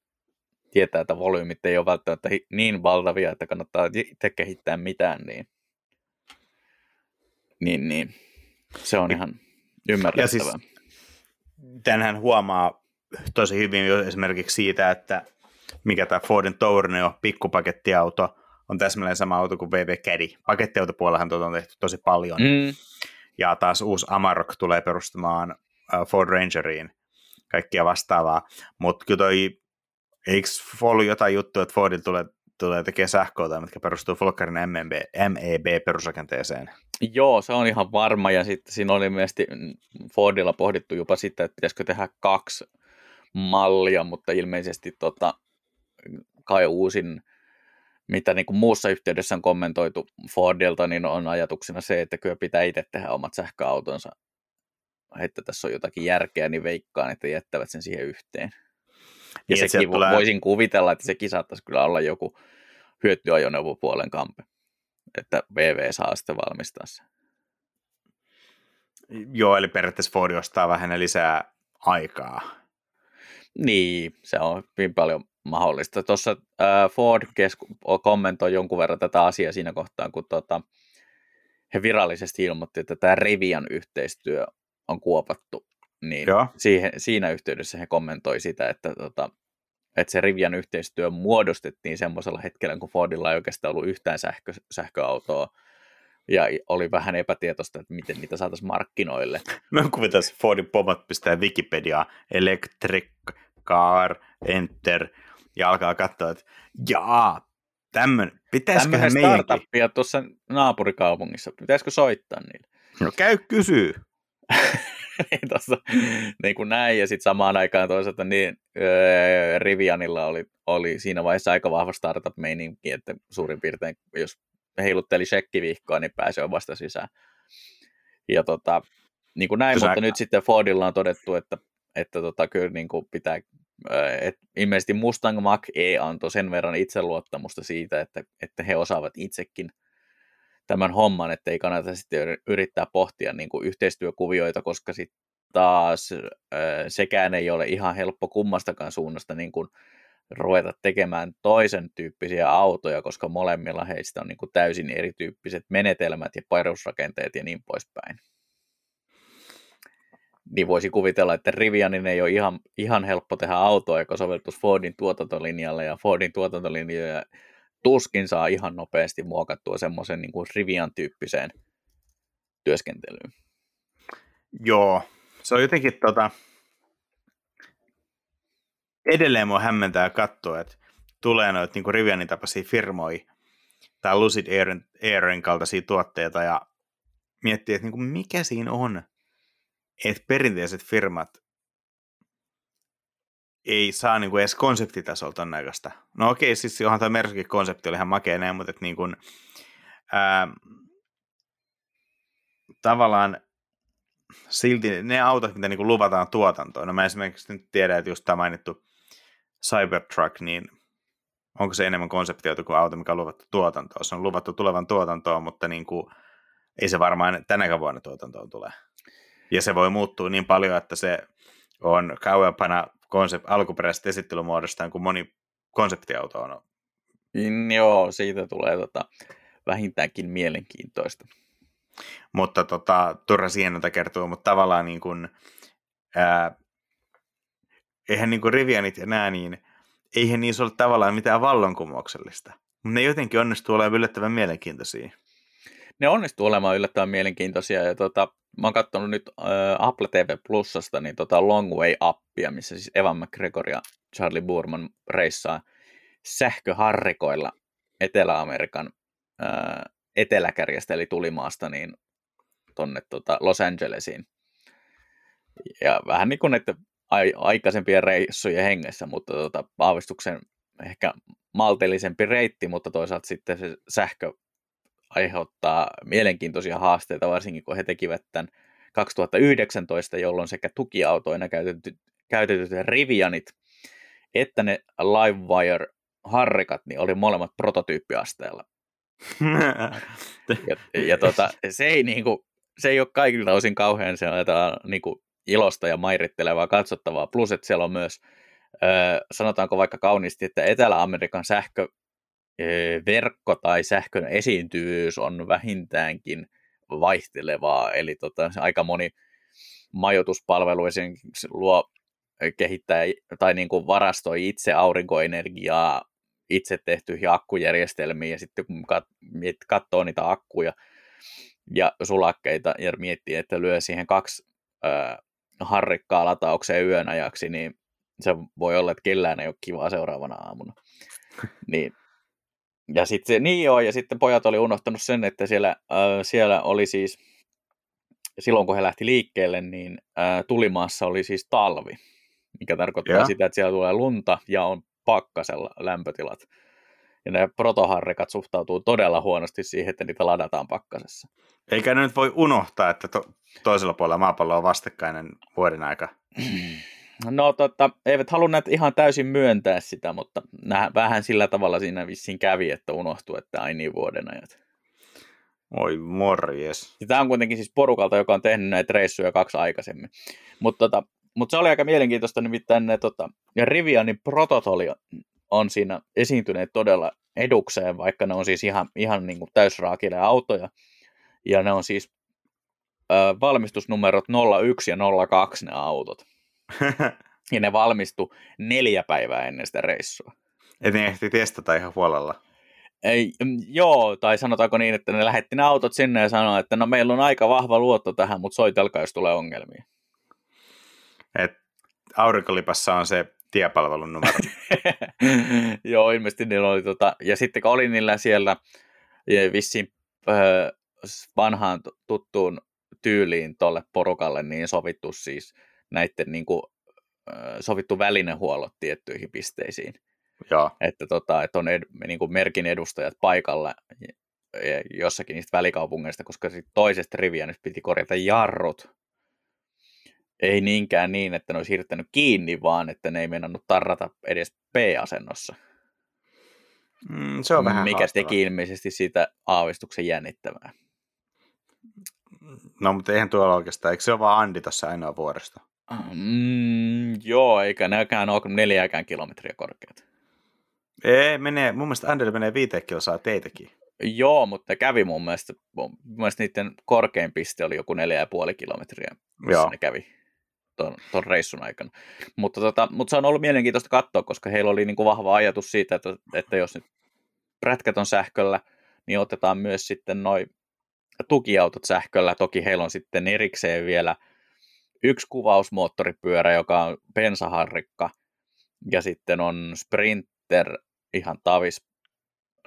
Speaker 1: tietää, että volyymit ei ole välttämättä niin valtavia, että kannattaa itse kehittää mitään, niin, niin, niin se on ihan ymmärrettävää. Siis,
Speaker 2: tämänhän huomaa tosi hyvin esimerkiksi siitä, että mikä tämä Fordin Tourneo pikkupakettiauto on täsmälleen sama auto kuin VV Caddy. Pakettiautopuolellahan tuota on tehty tosi paljon. Mm. Ja taas uusi Amarok tulee perustamaan Ford Rangeriin kaikkia vastaavaa. Mutta kyllä toi, eikö ollut jotain juttua, että Fordilla tulee, tulee tekemään sähköautoja, mitkä perustuu Volkkarin MEB, MEB-perusrakenteeseen?
Speaker 1: Joo, se on ihan varma. Ja sitten siinä oli mielestäni Fordilla pohdittu jopa sitä, että pitäisikö tehdä kaksi mallia, mutta ilmeisesti tota, kai uusin mitä niin kuin muussa yhteydessä on kommentoitu Fordilta, niin on ajatuksena se, että kyllä pitää itse tehdä omat sähköautonsa. Että tässä on jotakin järkeä, niin veikkaan, että jättävät sen siihen yhteen. Ja niin, sekin tulee... voisin kuvitella, että sekin saattaisi kyllä olla joku hyötyajoneuvopuolen kampe, että VV saa sitten valmistaa se.
Speaker 2: Joo, eli periaatteessa Ford ostaa vähän lisää aikaa.
Speaker 1: Niin, se on hyvin paljon mahdollista. Tuossa äh, Ford kesku- kommentoi jonkun verran tätä asiaa siinä kohtaa, kun tota, he virallisesti ilmoitti, että tämä Rivian yhteistyö on kuopattu. Niin siihen, siinä yhteydessä he kommentoi sitä, että, tota, että se Rivian yhteistyö muodostettiin semmoisella hetkellä, kun Fordilla ei oikeastaan ollut yhtään sähkö, sähköautoa, ja oli vähän epätietoista, että miten niitä saataisiin markkinoille.
Speaker 2: Mä kuvitan, että Fordin pomat pistää Wikipedia, electric car, enter, ja alkaa katsoa, että jaa, tämmöinen, pitäisiköhän meidänkin...
Speaker 1: startuppia tuossa naapurikaupungissa, pitäisikö soittaa niille?
Speaker 2: No käy kysyy. [LAUGHS] [LAUGHS]
Speaker 1: niin, tossa, niin kuin näin, ja sitten samaan aikaan toisaalta niin öö, Rivianilla oli, oli siinä vaiheessa aika vahva startup-meininki, että suurin piirtein, jos heilutteli shekkivihkoa, niin pääsee vasta sisään. Ja tota, niin kuin näin, Kyllä. mutta nyt sitten Fordilla on todettu, että, että tota, kyllä niin kuin pitää et ilmeisesti Mustang Mach-E antoi sen verran itseluottamusta siitä, että, että he osaavat itsekin tämän homman, että ei kannata sitten yrittää pohtia niin kuin yhteistyökuvioita, koska sitten taas sekään ei ole ihan helppo kummastakaan suunnasta niin kuin ruveta tekemään toisen tyyppisiä autoja, koska molemmilla heistä on niin kuin täysin erityyppiset menetelmät ja perusrakenteet ja niin poispäin. Niin voisi kuvitella, että Rivianin ei ole ihan, ihan helppo tehdä autoa, joka soveltuisi Fordin tuotantolinjalle, ja Fordin tuotantolinjoja tuskin saa ihan nopeasti muokattua semmoisen niin kuin Rivian-tyyppiseen työskentelyyn.
Speaker 2: Joo, se on jotenkin tota... edelleen mua hämmentää katsoa, että tulee noita niin Rivianin tapaisia firmoja tai Lucid Airin, Airin kaltaisia tuotteita ja miettii, että niin kuin mikä siinä on, että perinteiset firmat ei saa niinku edes konseptitasolta ton näköistä. No okei, siis onhan tämä Mersukin konsepti oli ihan makea näin, mutta niin kuin, ää, tavallaan silti ne autot, mitä niinku luvataan tuotantoon, no mä esimerkiksi nyt tiedän, että just tämä mainittu Cybertruck, niin onko se enemmän konseptiauto kuin auto, mikä on luvattu tuotantoon. Se on luvattu tulevan tuotantoon, mutta niin kuin, ei se varmaan tänäkään vuonna tuotantoon tule. Ja se voi muuttua niin paljon, että se on kauempana konsept, alkuperäisestä esittelymuodostaan kuin moni konseptiauto on.
Speaker 1: Mm, joo, siitä tulee tota, vähintäänkin mielenkiintoista.
Speaker 2: Mutta tota, turha siihen kertoo, mutta tavallaan niin kuin, ää, eihän niin kuin Rivianit ja nää, niin eihän niissä ole tavallaan mitään vallankumouksellista. Mutta ne jotenkin onnistuu olemaan yllättävän mielenkiintoisia.
Speaker 1: Ne onnistuu olemaan yllättävän mielenkiintoisia ja tota, mä oon katsonut nyt äh, Apple TV Plusasta niin tota Long Way Appia, missä siis Evan McGregor ja Charlie Burman reissaa sähköharrikoilla Etelä-Amerikan äh, eteläkärjestä eli tulimaasta niin tonne tota Los Angelesiin. Ja vähän niin kuin näiden aikaisempien reissujen hengessä, mutta tota, aavistuksen ehkä maltillisempi reitti, mutta toisaalta sitten se sähkö aiheuttaa mielenkiintoisia haasteita, varsinkin kun he tekivät tämän 2019, jolloin sekä tukiautoina käytetty, käytetyt Rivianit, että ne Livewire harrikat niin oli molemmat prototyyppiasteella. ja, ja tota, se, ei niinku, se ei ole kaikilta osin kauhean sellaista niinku, ilosta ja mairittelevaa katsottavaa, plus että siellä on myös, ö, sanotaanko vaikka kauniisti, että Etelä-Amerikan sähkö verkko tai sähkön esiintyvyys on vähintäänkin vaihtelevaa, eli tota, aika moni majoituspalvelu esimerkiksi luo kehittää tai niin kuin varastoi itse aurinkoenergiaa itse tehtyihin akkujärjestelmiin ja sitten kun katsoo niitä akkuja ja sulakkeita ja miettii, että lyö siihen kaksi äh, harrikkaa lataukseen yön ajaksi, niin se voi olla, että kellään ei ole kivaa seuraavana aamuna. niin. Ja sitten niin joo, ja sitten pojat oli unohtanut sen, että siellä, äh, siellä oli siis, silloin kun he lähti liikkeelle, niin äh, tulimaassa oli siis talvi, mikä tarkoittaa yeah. sitä, että siellä tulee lunta ja on pakkasella lämpötilat. Ja ne protoharrikat suhtautuu todella huonosti siihen, että niitä ladataan pakkasessa.
Speaker 2: Eikä ne nyt voi unohtaa, että to- toisella puolella maapallo on vastakkainen vuoden aika. [CLEARS THROAT]
Speaker 1: No tota, eivät halunneet ihan täysin myöntää sitä, mutta nä- vähän sillä tavalla siinä vissiin kävi, että unohtui, että ai niin vuoden ajat.
Speaker 2: Oi morjes.
Speaker 1: Tämä on kuitenkin siis porukalta, joka on tehnyt näitä reissuja kaksi aikaisemmin. Mutta tota, mut se oli aika mielenkiintoista, nimittäin ne tota, ja Rivianin prototoli on siinä esiintyneet todella edukseen, vaikka ne on siis ihan, ihan niin kuin täysraakille autoja. Ja ne on siis ö, valmistusnumerot 01 ja 02 ne autot. [LAUGHS] ja ne valmistu neljä päivää ennen sitä reissua.
Speaker 2: Et ne ehti testata ihan huolella.
Speaker 1: Ei, mm, joo, tai sanotaanko niin, että ne lähetti ne autot sinne ja sanoi, että no meillä on aika vahva luotto tähän, mutta soitelkaa, jos tulee ongelmia.
Speaker 2: Et aurinkolipassa on se tiepalvelun numero. [LAUGHS]
Speaker 1: joo, ilmeisesti niillä oli tota, ja sitten kun oli niillä siellä vissiin öö, vanhaan tuttuun tyyliin tuolle porukalle, niin sovittu siis näiden niin kuin, sovittu välinehuollot tiettyihin pisteisiin.
Speaker 2: Joo.
Speaker 1: Että, tota, että on ed, niin kuin merkin edustajat paikalla jossakin niistä välikaupungeista, koska sit toisesta riviä nyt piti korjata jarrut. Ei niinkään niin, että ne olisi hirttänyt kiinni, vaan että ne ei meinannut tarrata edes P-asennossa.
Speaker 2: Mm, se on vähän
Speaker 1: Mikä
Speaker 2: haastava.
Speaker 1: teki ilmeisesti siitä aavistuksen jännittävää.
Speaker 2: No, mutta eihän tuolla oikeastaan, eikö se ole vaan Andi tuossa ainoa vuodesta?
Speaker 1: Mm, joo, eikä nekään ole neljäkään kilometriä korkeat.
Speaker 2: Ei, menee, mun mielestä Andille menee viiteen kilsaa teitäkin.
Speaker 1: Joo, mutta kävi mun mielestä, mun mielestä niiden korkein piste oli joku neljä ja puoli kilometriä, missä
Speaker 2: Joo.
Speaker 1: ne kävi ton, ton reissun aikana. Mutta, tota, mutta se on ollut mielenkiintoista katsoa, koska heillä oli niin kuin vahva ajatus siitä, että, että jos nyt prätkät on sähköllä, niin otetaan myös sitten noin tukiautot sähköllä. Toki heillä on sitten erikseen vielä yksi kuvausmoottoripyörä, joka on bensaharrikka, ja sitten on Sprinter, ihan tavis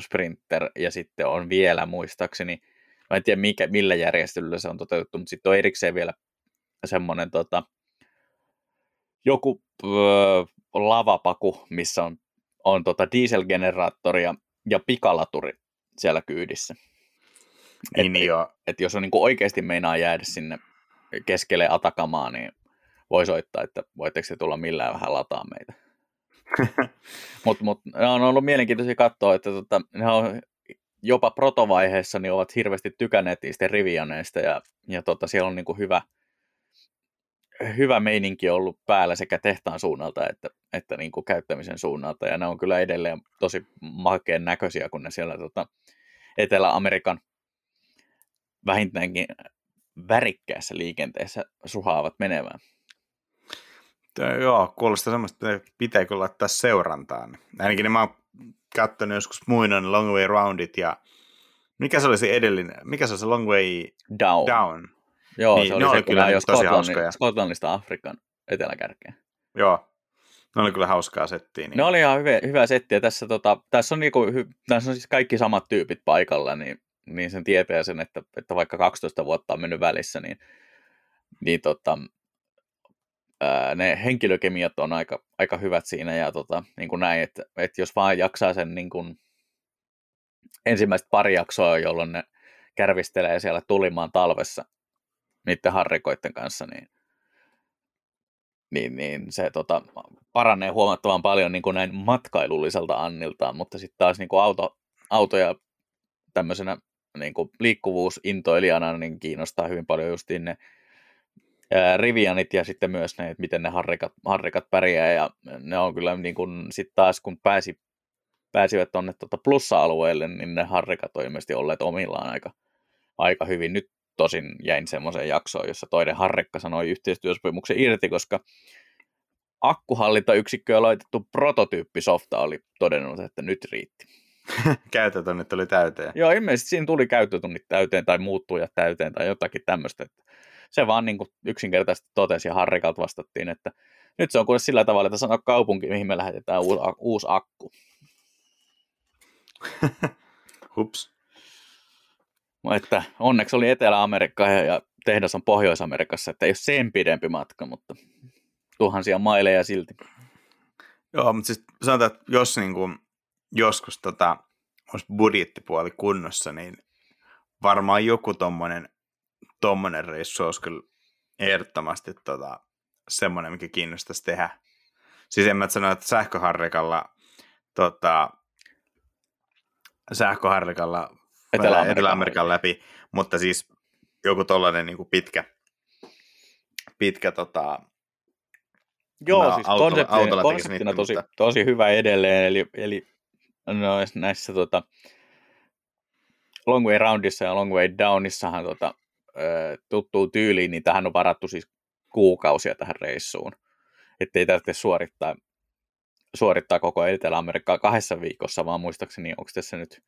Speaker 1: Sprinter, ja sitten on vielä muistaakseni, mä en tiedä mikä, millä järjestelyllä se on toteutettu, mutta sitten on erikseen vielä semmoinen tota, joku öö, lavapaku, missä on, on tota dieselgeneraattori ja, ja pikalaturi siellä kyydissä.
Speaker 2: Niin,
Speaker 1: Et-
Speaker 2: joo.
Speaker 1: Että jos on niin oikeasti meinaa jäädä sinne keskelle Atakamaa, niin voi soittaa, että voitteko te tulla millään vähän lataa meitä. Mutta [LAUGHS] mut, on ollut mielenkiintoisia katsoa, että tota, ne on jopa protovaiheessa niin ovat hirveästi tykänneet niistä rivianeista ja, ja tota, siellä on niin kuin hyvä, hyvä meininki ollut päällä sekä tehtaan suunnalta että, että niin kuin käyttämisen suunnalta ja ne on kyllä edelleen tosi makeen näköisiä, kun ne siellä tota, Etelä-Amerikan vähintäänkin värikkäässä liikenteessä suhaavat menemään.
Speaker 2: Tö- Joo, kuulostaa semmoista, että pitää kyllä laittaa seurantaan. Ainakin ne mä oon katsonut joskus muinoin Long Way Roundit ja mikä se oli se edellinen, mikä se oli se Long Way
Speaker 1: Down.
Speaker 2: Down?
Speaker 1: Joo,
Speaker 2: Niin,
Speaker 1: se oli se,
Speaker 2: kyllä
Speaker 1: mä jo
Speaker 2: tosi hauskoja.
Speaker 1: Skotlannin, Skotlannista Afrikan eteläkärkeen.
Speaker 2: Joo, ne oli kyllä hauskaa settiä. Niin.
Speaker 1: Ne oli ihan hyvä, hyvä setti, ja tässä, tota, tässä, on niinku, hy, tässä on siis kaikki samat tyypit paikalla, niin, niin sen tietää sen, että, että vaikka 12 vuotta on mennyt välissä, niin, niin tota, ne henkilökemiat on aika, aika hyvät siinä, ja tota, niin kuin näin, että, että jos vaan jaksaa sen niin kuin, ensimmäiset pari jaksoa, jolloin ne kärvistelee siellä tulimaan talvessa niiden harrikoiden kanssa, niin niin, niin se tota, paranee huomattavan paljon niin kuin näin matkailulliselta anniltaan, mutta sitten taas niin kuin auto, autoja tämmöisenä niin kuin liikkuvuusintoilijana niin kiinnostaa hyvin paljon just ne Rivianit ja sitten myös ne, että miten ne harrikat, harrikat pärjää ja ne on kyllä niin kuin, sit taas kun pääsi, pääsivät tuonne tuota plussa-alueelle, niin ne harrikat on ilmeisesti olleet omillaan aika, aika hyvin. Nyt tosin jäin semmoiseen jaksoon, jossa toinen harrikka sanoi yhteistyösopimuksen irti, koska akkuhallintayksikkö laitettu prototyyppisofta oli todennut, että nyt riitti. [LAUGHS]
Speaker 2: käyttötunnit tuli täyteen.
Speaker 1: Joo, ilmeisesti siinä tuli käyttötunnit täyteen tai muuttujat täyteen tai jotakin tämmöistä. Se vaan niin kuin yksinkertaisesti totesi ja Harrikalta vastattiin, että nyt se on kuule sillä tavalla, että sanoo kaupunki, mihin me lähetetään uusi, uusi akku. [LAUGHS]
Speaker 2: Hups.
Speaker 1: Että onneksi oli Etelä-Amerikka ja tehdas on Pohjois-Amerikassa, että ei ole sen pidempi matka, mutta tuhansia maileja silti.
Speaker 2: Joo, mutta siis sanotaan, että jos niin kuin, joskus tota, olisi budjettipuoli kunnossa, niin varmaan joku tommonen, tommonen reissu olisi kyllä ehdottomasti tota, semmoinen, mikä kiinnostaisi tehdä. Siis en mä sano, että sähköharrikalla tota, sähköharrikalla Etelä-Amerikan, Etelä-Amerikan läpi, mutta siis joku tollainen niin kuin pitkä, pitkä tota,
Speaker 1: Joo, no, siis autolla, konseptina, autolla konseptina tosi, mutta... tosi hyvä edelleen, eli, eli no, näissä tota, Long Way Roundissa ja Long Way Downissahan tota, tuttuu tyyliin, niin tähän on varattu siis kuukausia tähän reissuun, ettei tarvitse suorittaa, suorittaa koko Etelä-Amerikkaa kahdessa viikossa, vaan muistaakseni onko tässä nyt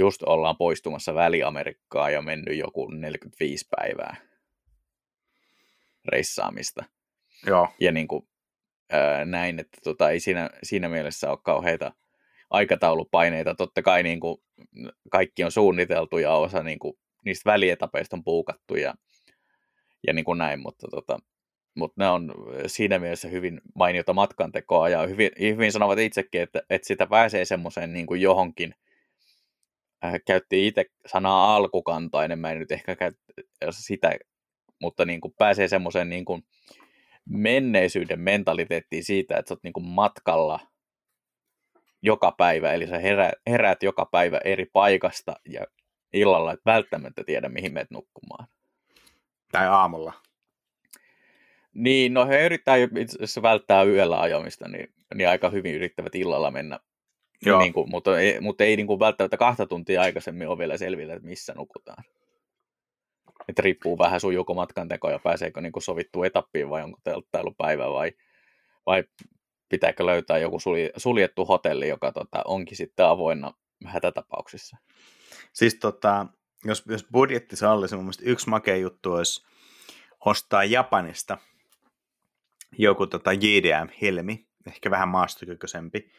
Speaker 1: just ollaan poistumassa Väli-Amerikkaa ja mennyt joku 45 päivää reissaamista.
Speaker 2: Joo.
Speaker 1: Ja niin kuin, ää, näin, että tota, ei siinä, siinä mielessä ole kauheita aikataulupaineita. Totta kai niin kuin, kaikki on suunniteltu ja osa niin kuin, niistä välietapeista on puukattu ja, ja niin kuin näin, mutta, tota, mutta ne on siinä mielessä hyvin mainiota matkantekoa ja hyvin, hyvin sanovat itsekin, että, että sitä pääsee semmoiseen niin kuin johonkin, äh, käytti itse sanaa alkukantainen, mä en nyt ehkä käy sitä, mutta niin kuin pääsee semmoiseen niin kuin menneisyyden mentaliteettiin siitä, että sä oot niin kuin matkalla joka päivä, eli sä herä, heräät joka päivä eri paikasta ja illalla et välttämättä tiedä, mihin menet nukkumaan.
Speaker 2: Tai aamulla.
Speaker 1: Niin, no he yrittää, jos välttää yöllä ajamista, niin, niin aika hyvin yrittävät illalla mennä. Joo. Niin kuin, mutta ei, mutta ei niin kuin välttämättä kahta tuntia aikaisemmin ole vielä selvillä, että missä nukutaan. Että riippuu vähän sun joko matkan teko ja pääseekö niin kuin sovittu etappiin vai onko telttailupäivä vai, vai pitääkö löytää joku suljettu hotelli, joka tota, onkin sitten avoinna hätätapauksissa.
Speaker 2: Siis tota, jos, jos budjetti sallisi, mun mielestä yksi makea juttu olisi ostaa Japanista joku tota JDM-helmi, ehkä vähän maastokykyisempi.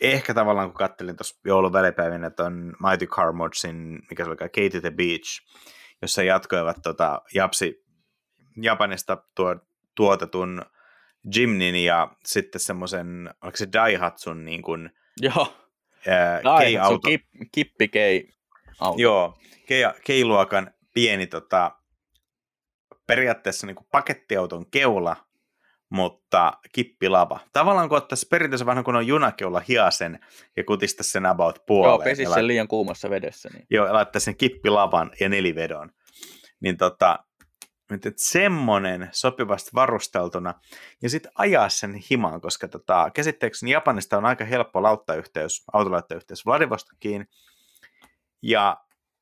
Speaker 2: Ehkä tavallaan, kun kattelin tuossa joulun välipäivinä on Mighty Car Modsin, mikä se oli, Katie the Beach, jossa jatkoivat tota, Japsi, Japanista tuo, tuotetun Jimnin ja sitten semmoisen, oliko se Daihatsun niin kuin,
Speaker 1: Joo.
Speaker 2: Ää, Daihatsu
Speaker 1: kip, kippi kei auto.
Speaker 2: Joo, K-luokan pieni tota, periaatteessa niin kuin pakettiauton keula, mutta kippilava. Tavallaan kun ottaisi perinteisen vähän kun on junakeula hiasen ja kutistaisi sen about puoleen.
Speaker 1: Joo, pesisi sen liian kuumassa vedessä. Niin.
Speaker 2: Joo, ja laittaisi sen kippilavan ja nelivedon. Niin tota, että semmonen sopivasti varusteltuna ja sitten ajaa sen himaan, koska tota, käsitteekseni Japanista on aika helppo lauttayhteys, autolauttayhteys Vladivostokiin, ja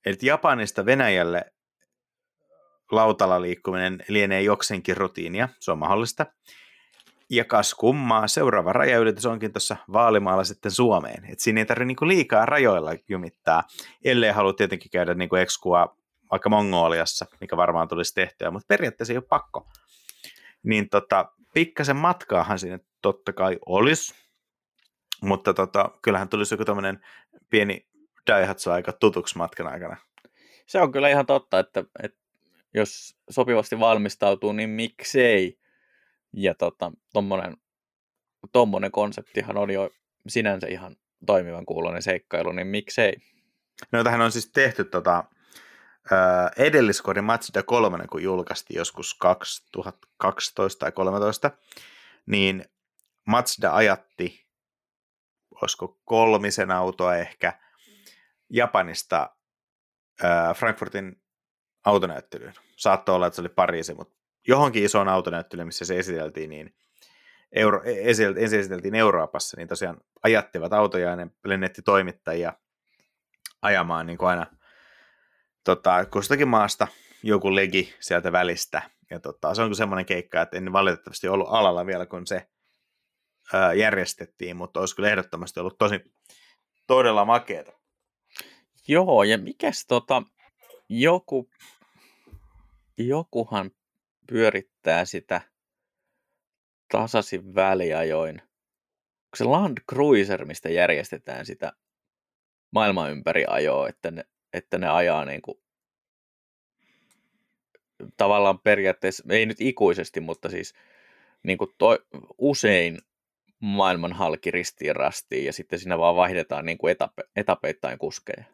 Speaker 2: että Japanista Venäjälle lautalla liikkuminen lienee jokseenkin rutiinia, se on mahdollista. Ja kas kummaa, seuraava rajaylitys onkin tuossa Vaalimaalla sitten Suomeen. Et siinä ei tarvitse niinku liikaa rajoilla jumittaa, ellei halua tietenkin käydä niinku ekskua vaikka Mongoliassa, mikä varmaan tulisi tehtyä, mutta periaatteessa ei ole pakko. Niin tota, pikkasen matkaahan siinä totta kai olisi, mutta tota, kyllähän tulisi joku tämmöinen pieni Daihatsu aika tutuksi matkan aikana.
Speaker 1: Se on kyllä ihan totta, että, että jos sopivasti valmistautuu, niin miksei. Ja tota, tommonen, tommonen konseptihan on jo sinänsä ihan toimivan kuulonen seikkailu, niin miksei.
Speaker 2: No tähän on siis tehty tota, edelliskori Mazda 3, kun julkaistiin joskus 2012 tai 2013, niin Mazda ajatti, olisiko kolmisen autoa ehkä, Japanista Frankfurtin autonäyttelyyn. Saattoi olla, että se oli Pariisi, mutta johonkin isoon autonäyttelyyn, missä se esiteltiin, niin Euro, ensin esiteltiin Euroopassa, niin tosiaan ajattivat autoja ja ne lennetti toimittajia ajamaan niin kuin aina tota, kustakin maasta joku legi sieltä välistä. Ja tota, se on semmoinen keikka, että en valitettavasti ollut alalla vielä, kun se ää, järjestettiin, mutta olisi kyllä ehdottomasti ollut tosi todella makeeta.
Speaker 1: Joo, ja mikäs tota, joku, jokuhan pyörittää sitä tasaisin väliajoin. Onko se Land Cruiser, mistä järjestetään sitä maailman ympäri ajoa, että ne, että ne ajaa niin kuin, tavallaan periaatteessa, ei nyt ikuisesti, mutta siis niin kuin toi, usein maailman halki ristiin rastiin ja sitten siinä vaan vaihdetaan niin kuin etape, etapeittain kuskeja.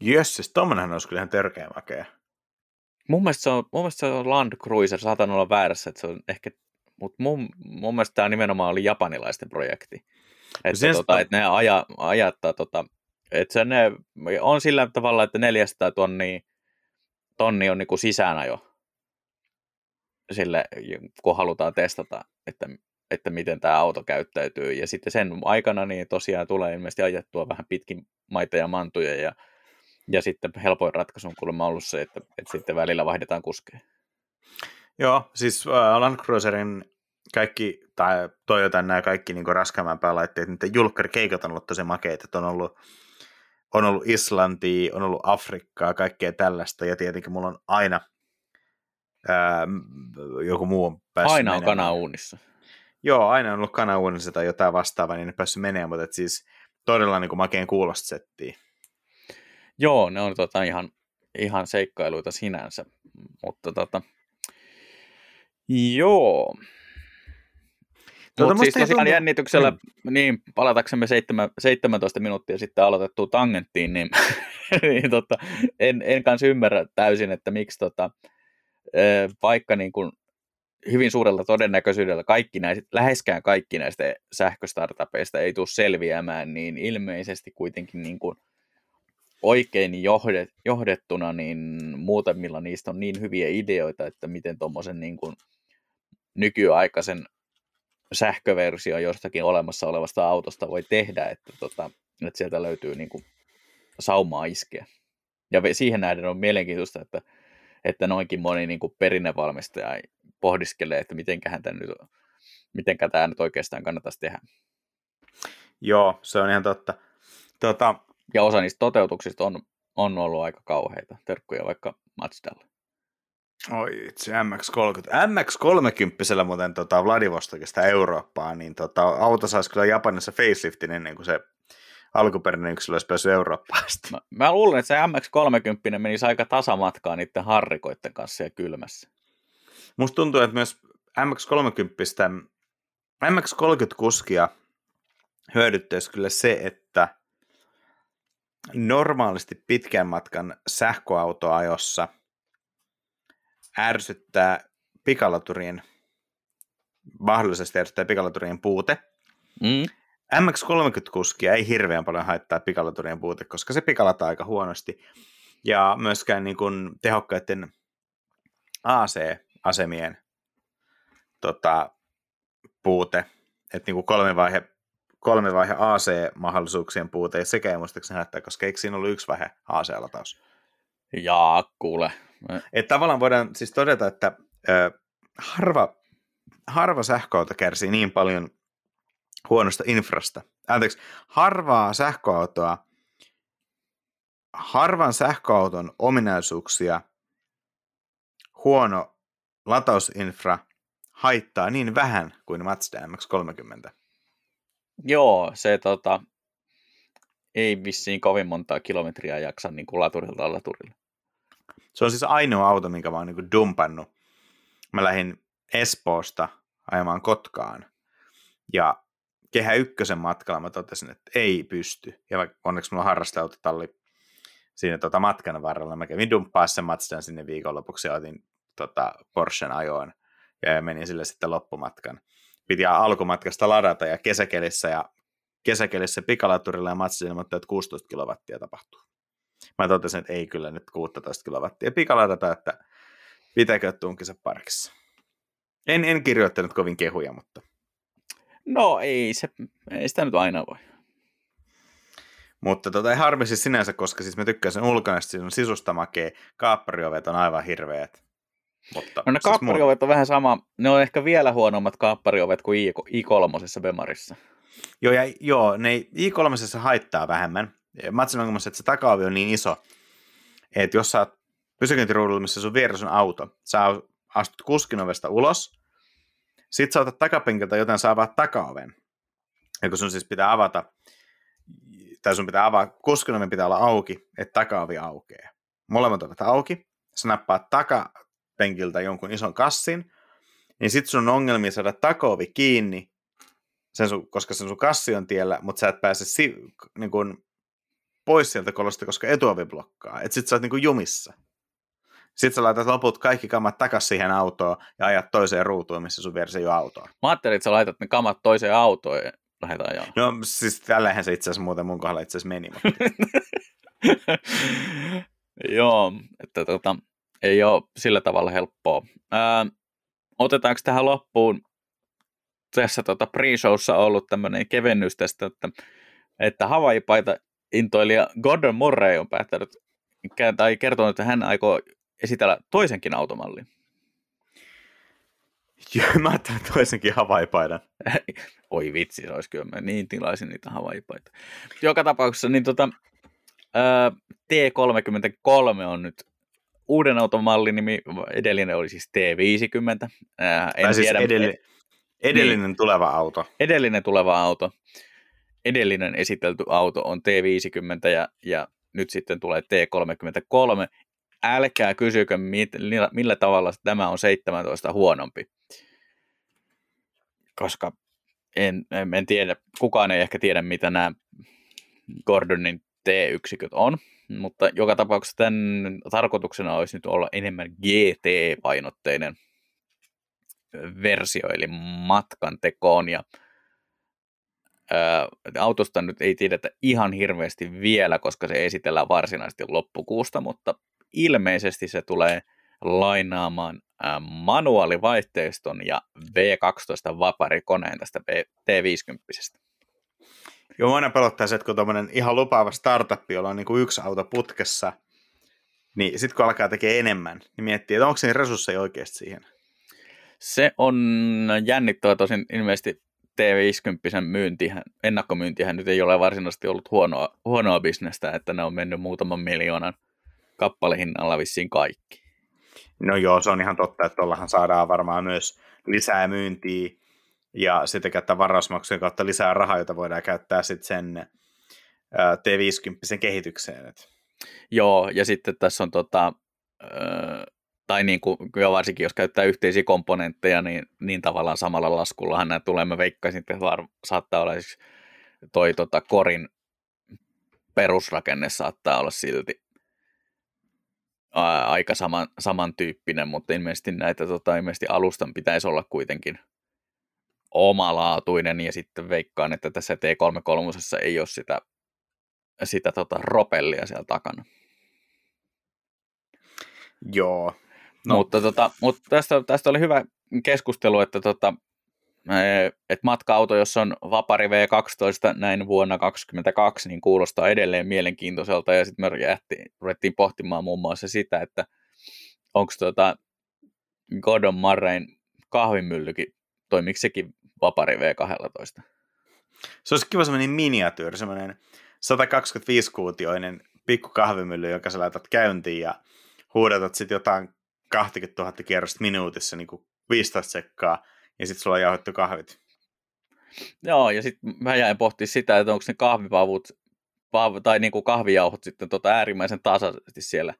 Speaker 2: Jösses, tommonenhan olisi kyllä ihan törkeä makea.
Speaker 1: Mun mielestä, se on, mun mielestä se on Land Cruiser, saatan olla väärässä, että se on ehkä, mutta mun, mun mielestä tämä nimenomaan oli japanilaisten projekti. Että, tota, että ne aja, ajattaa, tota, että se ne on sillä tavalla, että 400 tonnia, tonni on niinku sisäänajo sille, kun halutaan testata, että, että miten tämä auto käyttäytyy. Ja sitten sen aikana niin tosiaan tulee ilmeisesti ajettua vähän pitkin maita ja mantuja ja ja sitten helpoin ratkaisu on kuulemma ollut se, että, että sitten välillä vaihdetaan kuskeja.
Speaker 2: Joo, siis uh, Land Cruiserin kaikki, tai Toyotan nämä kaikki niin raskaamman päälaitteet, niiden julkkarikeikat on ollut tosi makeita, että on ollut, on ollut Islantia, on ollut Afrikkaa, kaikkea tällaista, ja tietenkin mulla on aina ää, joku muu on
Speaker 1: päässyt Aina on kanauunissa.
Speaker 2: Joo, aina on ollut kanauunissa tai jotain vastaavaa, niin ne päässyt menemään, mutta siis todella niin kuin makeen kuulosta settiä.
Speaker 1: Joo, ne on tota ihan, ihan seikkailuita sinänsä, mutta tota, joo. Tuota, Mutta siis tosiaan tuntuu... jännityksellä, mm. niin palataksemme 7, 17 minuuttia sitten aloitettuun tangenttiin, niin, [LAUGHS] niin tota, en, en kanssa ymmärrä täysin, että miksi tota, vaikka niin kuin hyvin suurella todennäköisyydellä kaikki näistä, läheskään kaikki näistä sähköstartupeista ei tule selviämään, niin ilmeisesti kuitenkin niin kuin oikein johdet, johdettuna, niin muutamilla niistä on niin hyviä ideoita, että miten tuommoisen niin kuin nykyaikaisen sähköversio jostakin olemassa olevasta autosta voi tehdä, että, tota, että sieltä löytyy niin kuin saumaa iskeä. Ja siihen nähden on mielenkiintoista, että, että noinkin moni niin kuin perinnevalmistaja pohdiskelee, että mitenköhän tämä nyt, mitenkä tämä nyt oikeastaan kannattaisi tehdä.
Speaker 2: Joo, se on ihan totta. Tota,
Speaker 1: ja osa niistä toteutuksista on, on ollut aika kauheita. Terkkuja vaikka Mazdalle.
Speaker 2: Oi itse MX-30. MX-30 muuten tota Vladivostokista Eurooppaa, niin tota, auto saisi kyllä Japanissa faceliftin ennen kuin se alkuperäinen yksilö olisi päässyt Eurooppaan
Speaker 1: Mä, mä luulen, että se MX-30 menisi aika tasamatkaa niiden harrikoiden kanssa ja kylmässä.
Speaker 2: Musta tuntuu, että myös MX-30, MX-30-kuskia hyödyttäisi kyllä se, että normaalisti pitkän matkan sähköautoajossa ärsyttää pikalaturien, mahdollisesti ärsyttää pikalaturien puute. Mm. MX-30-kuskia ei hirveän paljon haittaa pikalaturien puute, koska se pikalataa aika huonosti. Ja myöskään niin kuin tehokkaiden AC-asemien tota, puute, että niin kuin kolme vaihe kolme vaihe AC-mahdollisuuksien puute ei sekä ei muistaakseni haittaa, koska eikö siinä ollut yksi vaihe AC-lataus?
Speaker 1: Jaa, kuule.
Speaker 2: Että tavallaan voidaan siis todeta, että ö, harva, harva sähköauto kärsii niin paljon huonosta infrasta. Anteeksi, harvaa sähköautoa, harvan sähköauton ominaisuuksia huono latausinfra haittaa niin vähän kuin Mazda MX-30.
Speaker 1: Joo, se tota, ei vissiin kovin montaa kilometriä jaksa niin kuin laturilta laturille.
Speaker 2: Se on siis ainoa auto, minkä mä oon niin dumpannut. Mä lähdin Espoosta ajamaan Kotkaan. Ja Kehä Ykkösen matkalla mä totesin, että ei pysty. Ja onneksi mulla on harrasteautotalli siinä tota matkan varrella. Mä kävin dumppaa sen Mazdan sinne viikonlopuksi ja otin tota Porschen ajoon ja menin sille sitten loppumatkan. Piti alkumatkasta ladata ja kesäkelissä ja kesäkelissä pikalaturilla ja Mazda ilmoittaa, että 16 kilowattia tapahtuu. Mä totesin, että ei kyllä nyt 16 kilowattia pikaladata, että pitääkö tunkissa parkissa. En, en kirjoittanut kovin kehuja, mutta...
Speaker 1: No ei, se, ei sitä nyt aina voi.
Speaker 2: Mutta tota, ei harmi siis sinänsä, koska siis mä tykkään sen ulkona, siinä on sisusta makea, kaappariovet on aivan hirveät.
Speaker 1: Mutta, no ne siis kaappariovet on vähän sama, ne on ehkä vielä huonommat kaappariovet kuin I, 3 Bemarissa.
Speaker 2: Joo, ja, joo, ne I3 haittaa vähemmän. Matsin ongelmassa, että se takaovi on niin iso, että jos sä oot pysäköintiruudulla, missä sun vieressä on auto, sä astut kuskinovesta ulos, sit sä otat takapenkiltä, joten sä avaat takaoven. Ja kun sun siis pitää avata, tai sun pitää avaa, kuskinoven pitää olla auki, että takaovi aukeaa. Molemmat ovat auki, sä nappaat takapenkiltä jonkun ison kassin, niin sit sun on ongelmia saada takaovi kiinni, sen sun, koska sen sun kassi on tiellä, mutta sä et pääse si, niin kun, pois sieltä kolosta, koska etuovi blokkaa. Et sit sä oot niin jumissa. Sitten sä laitat loput kaikki kamat takas siihen autoon ja ajat toiseen ruutuun, missä sun vieressä ei ole autoa.
Speaker 1: Mä ajattelin, että sä laitat ne kamat toiseen autoon ja lähdetään ajaa.
Speaker 2: No siis tällähän se itse asiassa muuten mun kohdalla itse asiassa meni. Mutta... [LAUGHS]
Speaker 1: Joo, että tota, ei ole sillä tavalla helppoa. Ää, otetaanko tähän loppuun tässä tota pre-showssa ollut tämmöinen kevennys tästä, että, että Hawaii-paita intoilija Gordon Murray on päättänyt tai kertonut, että hän aikoo esitellä toisenkin automallin.
Speaker 2: Joo, mä ajattelin toisenkin havaipaidan. [LAUGHS]
Speaker 1: Oi vitsi, se olisi kyllä. Mä niin tilaisin niitä havaipaita. Joka tapauksessa niin tota, ää, T33 on nyt uuden automallin nimi. Edellinen oli siis T50. Ää,
Speaker 2: en tai siis tiedä, edell- edellinen niin, tuleva auto.
Speaker 1: Edellinen tuleva auto. Edellinen esitelty auto on T50 ja, ja nyt sitten tulee T33 älkää kysykö, millä, millä tavalla tämä on 17 huonompi. Koska en, en, en tiedä, kukaan ei ehkä tiedä, mitä nämä Gordonin T-yksiköt on, mutta joka tapauksessa tämän tarkoituksena olisi nyt olla enemmän GT-painotteinen versio, eli matkan tekoon, ja ää, autosta nyt ei tiedetä ihan hirveästi vielä, koska se esitellään varsinaisesti loppukuusta, mutta ilmeisesti se tulee lainaamaan manuaalivaihteiston ja V12 vaparikoneen tästä T50.
Speaker 2: Joo, aina pelottaa se, että kun tuommoinen ihan lupaava startup, jolla on niin kuin yksi auto putkessa, niin sitten kun alkaa tekemään enemmän, niin miettii, että onko se resursseja oikeasti siihen?
Speaker 1: Se on jännittävä tosin ilmeisesti T50 myyntihän, ennakkomyyntihän nyt ei ole varsinaisesti ollut huonoa, huonoa bisnestä, että ne on mennyt muutaman miljoonan kappalehinnalla vissiin kaikki.
Speaker 2: No joo, se on ihan totta, että tuollahan saadaan varmaan myös lisää myyntiä ja sitten käyttää varausmaksujen kautta lisää rahaa, jota voidaan käyttää sitten sen T50 kehitykseen.
Speaker 1: Joo, ja sitten tässä on tota, tai niin kuin, jo varsinkin jos käyttää yhteisiä komponentteja, niin, niin tavallaan samalla laskullahan nämä tulee. Mä veikkaisin, että var, saattaa olla siis toi tota, korin perusrakenne saattaa olla silti ää, aika saman, samantyyppinen, mutta ilmeisesti näitä tota, ilmeisesti alustan pitäisi olla kuitenkin omalaatuinen ja sitten veikkaan, että tässä T33 ei ole sitä, sitä tota, ropellia siellä takana.
Speaker 2: Joo.
Speaker 1: No. Mutta, tota, mutta tästä, tästä oli hyvä keskustelu, että tota, että matka-auto, jos on Vapari V12 näin vuonna 2022, niin kuulostaa edelleen mielenkiintoiselta. Ja sitten me jähtiin, ruvettiin pohtimaan muun muassa sitä, että onko tuota Gordon Marrain kahvimyllykin, toimiko sekin Vapari V12?
Speaker 2: Se olisi kiva semmoinen miniatyyri, semmoinen 125-kuutioinen pikku kahvimylly, jonka sä laitat käyntiin ja huudatat sitten jotain 20 000 kierrosta minuutissa, niin kuin 15 sekkaa, ja sitten sulla on jauhettu kahvit.
Speaker 1: Joo, ja sitten mä jäin pohtimaan sitä, että onko ne kahvipavut tai niin kuin kahvijauhot sitten tota äärimmäisen tasaisesti siellä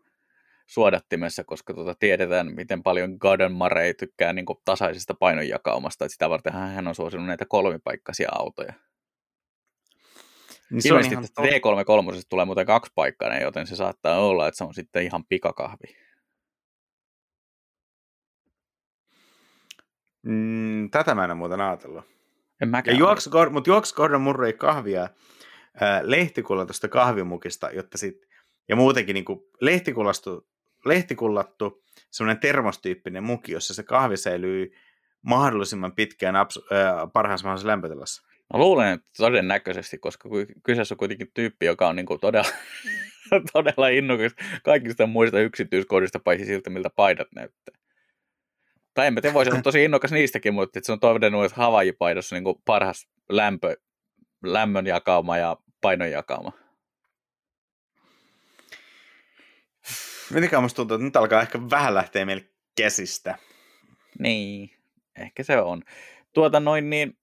Speaker 1: suodattimessa, koska tota tiedetään, miten paljon Garden Murray tykkää niin kuin tasaisesta painonjakaumasta, että sitä varten hän on suosinut näitä kolmipaikkaisia autoja. Niin Ilmeisesti tästä D33 tulee muuten kaksipaikkainen, joten se saattaa olla, että se on sitten ihan pikakahvi.
Speaker 2: Mm, tätä mä en muuten ajatellut.
Speaker 1: En mäkään.
Speaker 2: Juoksi, mutta juoksi Gordon Murray kahvia lehtikulla tuosta kahvimukista, jotta sit, ja muutenkin niin lehtikullattu, lehtikullattu semmoinen termostyyppinen muki, jossa se kahvi säilyy mahdollisimman pitkään abs- äh, parhaassa mahdollisessa lämpötilassa.
Speaker 1: Mä luulen, että todennäköisesti, koska kyseessä on kuitenkin tyyppi, joka on niin kuin todella, [LAUGHS] todella innokas kaikista muista yksityiskohdista, paitsi siltä, miltä paidat näyttää. Tai en mä tiedä, voisi olla tosi innokas niistäkin, mutta se on todennut, että Hawaii-paidossa niin parhaas lämpö, lämmön jakauma ja painon jakauma.
Speaker 2: Mitenkään musta tuntuu, että nyt alkaa ehkä vähän lähteä meille käsistä.
Speaker 1: Niin, ehkä se on. Tuota noin niin,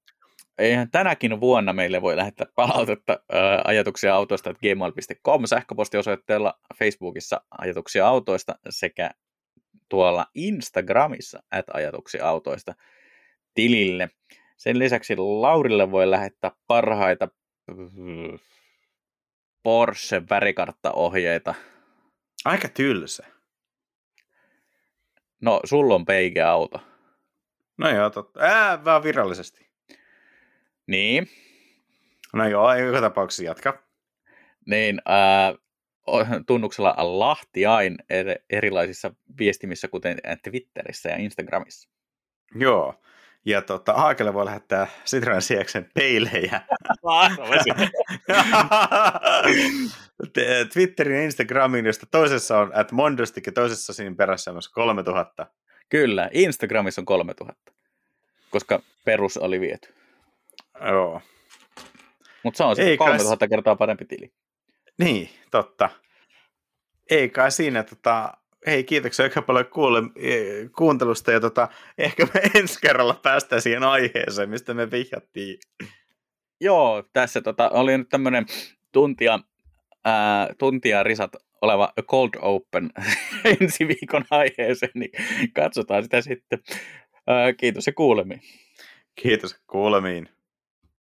Speaker 1: eihän tänäkin vuonna meille voi lähettää palautetta ää, ajatuksia autoista että gmail.com sähköpostiosoitteella Facebookissa ajatuksia autoista sekä tuolla Instagramissa at ajatuksia autoista tilille. Sen lisäksi Laurille voi lähettää parhaita Porsche värikarttaohjeita.
Speaker 2: Aika tylsä.
Speaker 1: No, sulla on peike auto.
Speaker 2: No joo, totta. Ää, vaan virallisesti.
Speaker 1: Niin.
Speaker 2: No joo, joka tapauksessa jatka.
Speaker 1: Niin, ää, tunnuksella Lahtiain erilaisissa viestimissä, kuten Twitterissä ja Instagramissa.
Speaker 2: Joo. Ja tota, Haakelle voi lähettää Citroen Sieksen peilejä. [LAUGHS] Twitterin ja Instagramin, josta toisessa on at Mondostik ja toisessa siinä perässä on myös 3000.
Speaker 1: Kyllä, Instagramissa on 3000, koska perus oli viety.
Speaker 2: Joo.
Speaker 1: Mutta se on sitten 3000 kertaa parempi tili.
Speaker 2: Niin, totta. Ei kai siinä, tota, hei kiitoksia aika paljon kuule, e, kuuntelusta ja tota, ehkä me [LAUGHS] ensi kerralla päästään siihen aiheeseen, mistä me vihjattiin.
Speaker 1: Joo, tässä tota, oli nyt tämmöinen tuntia, ää, tuntia risat oleva Cold Open [LAUGHS] ensi viikon aiheeseen, niin katsotaan sitä sitten. Ää, kiitos ja kuulemiin.
Speaker 2: Kiitos kuulemiin.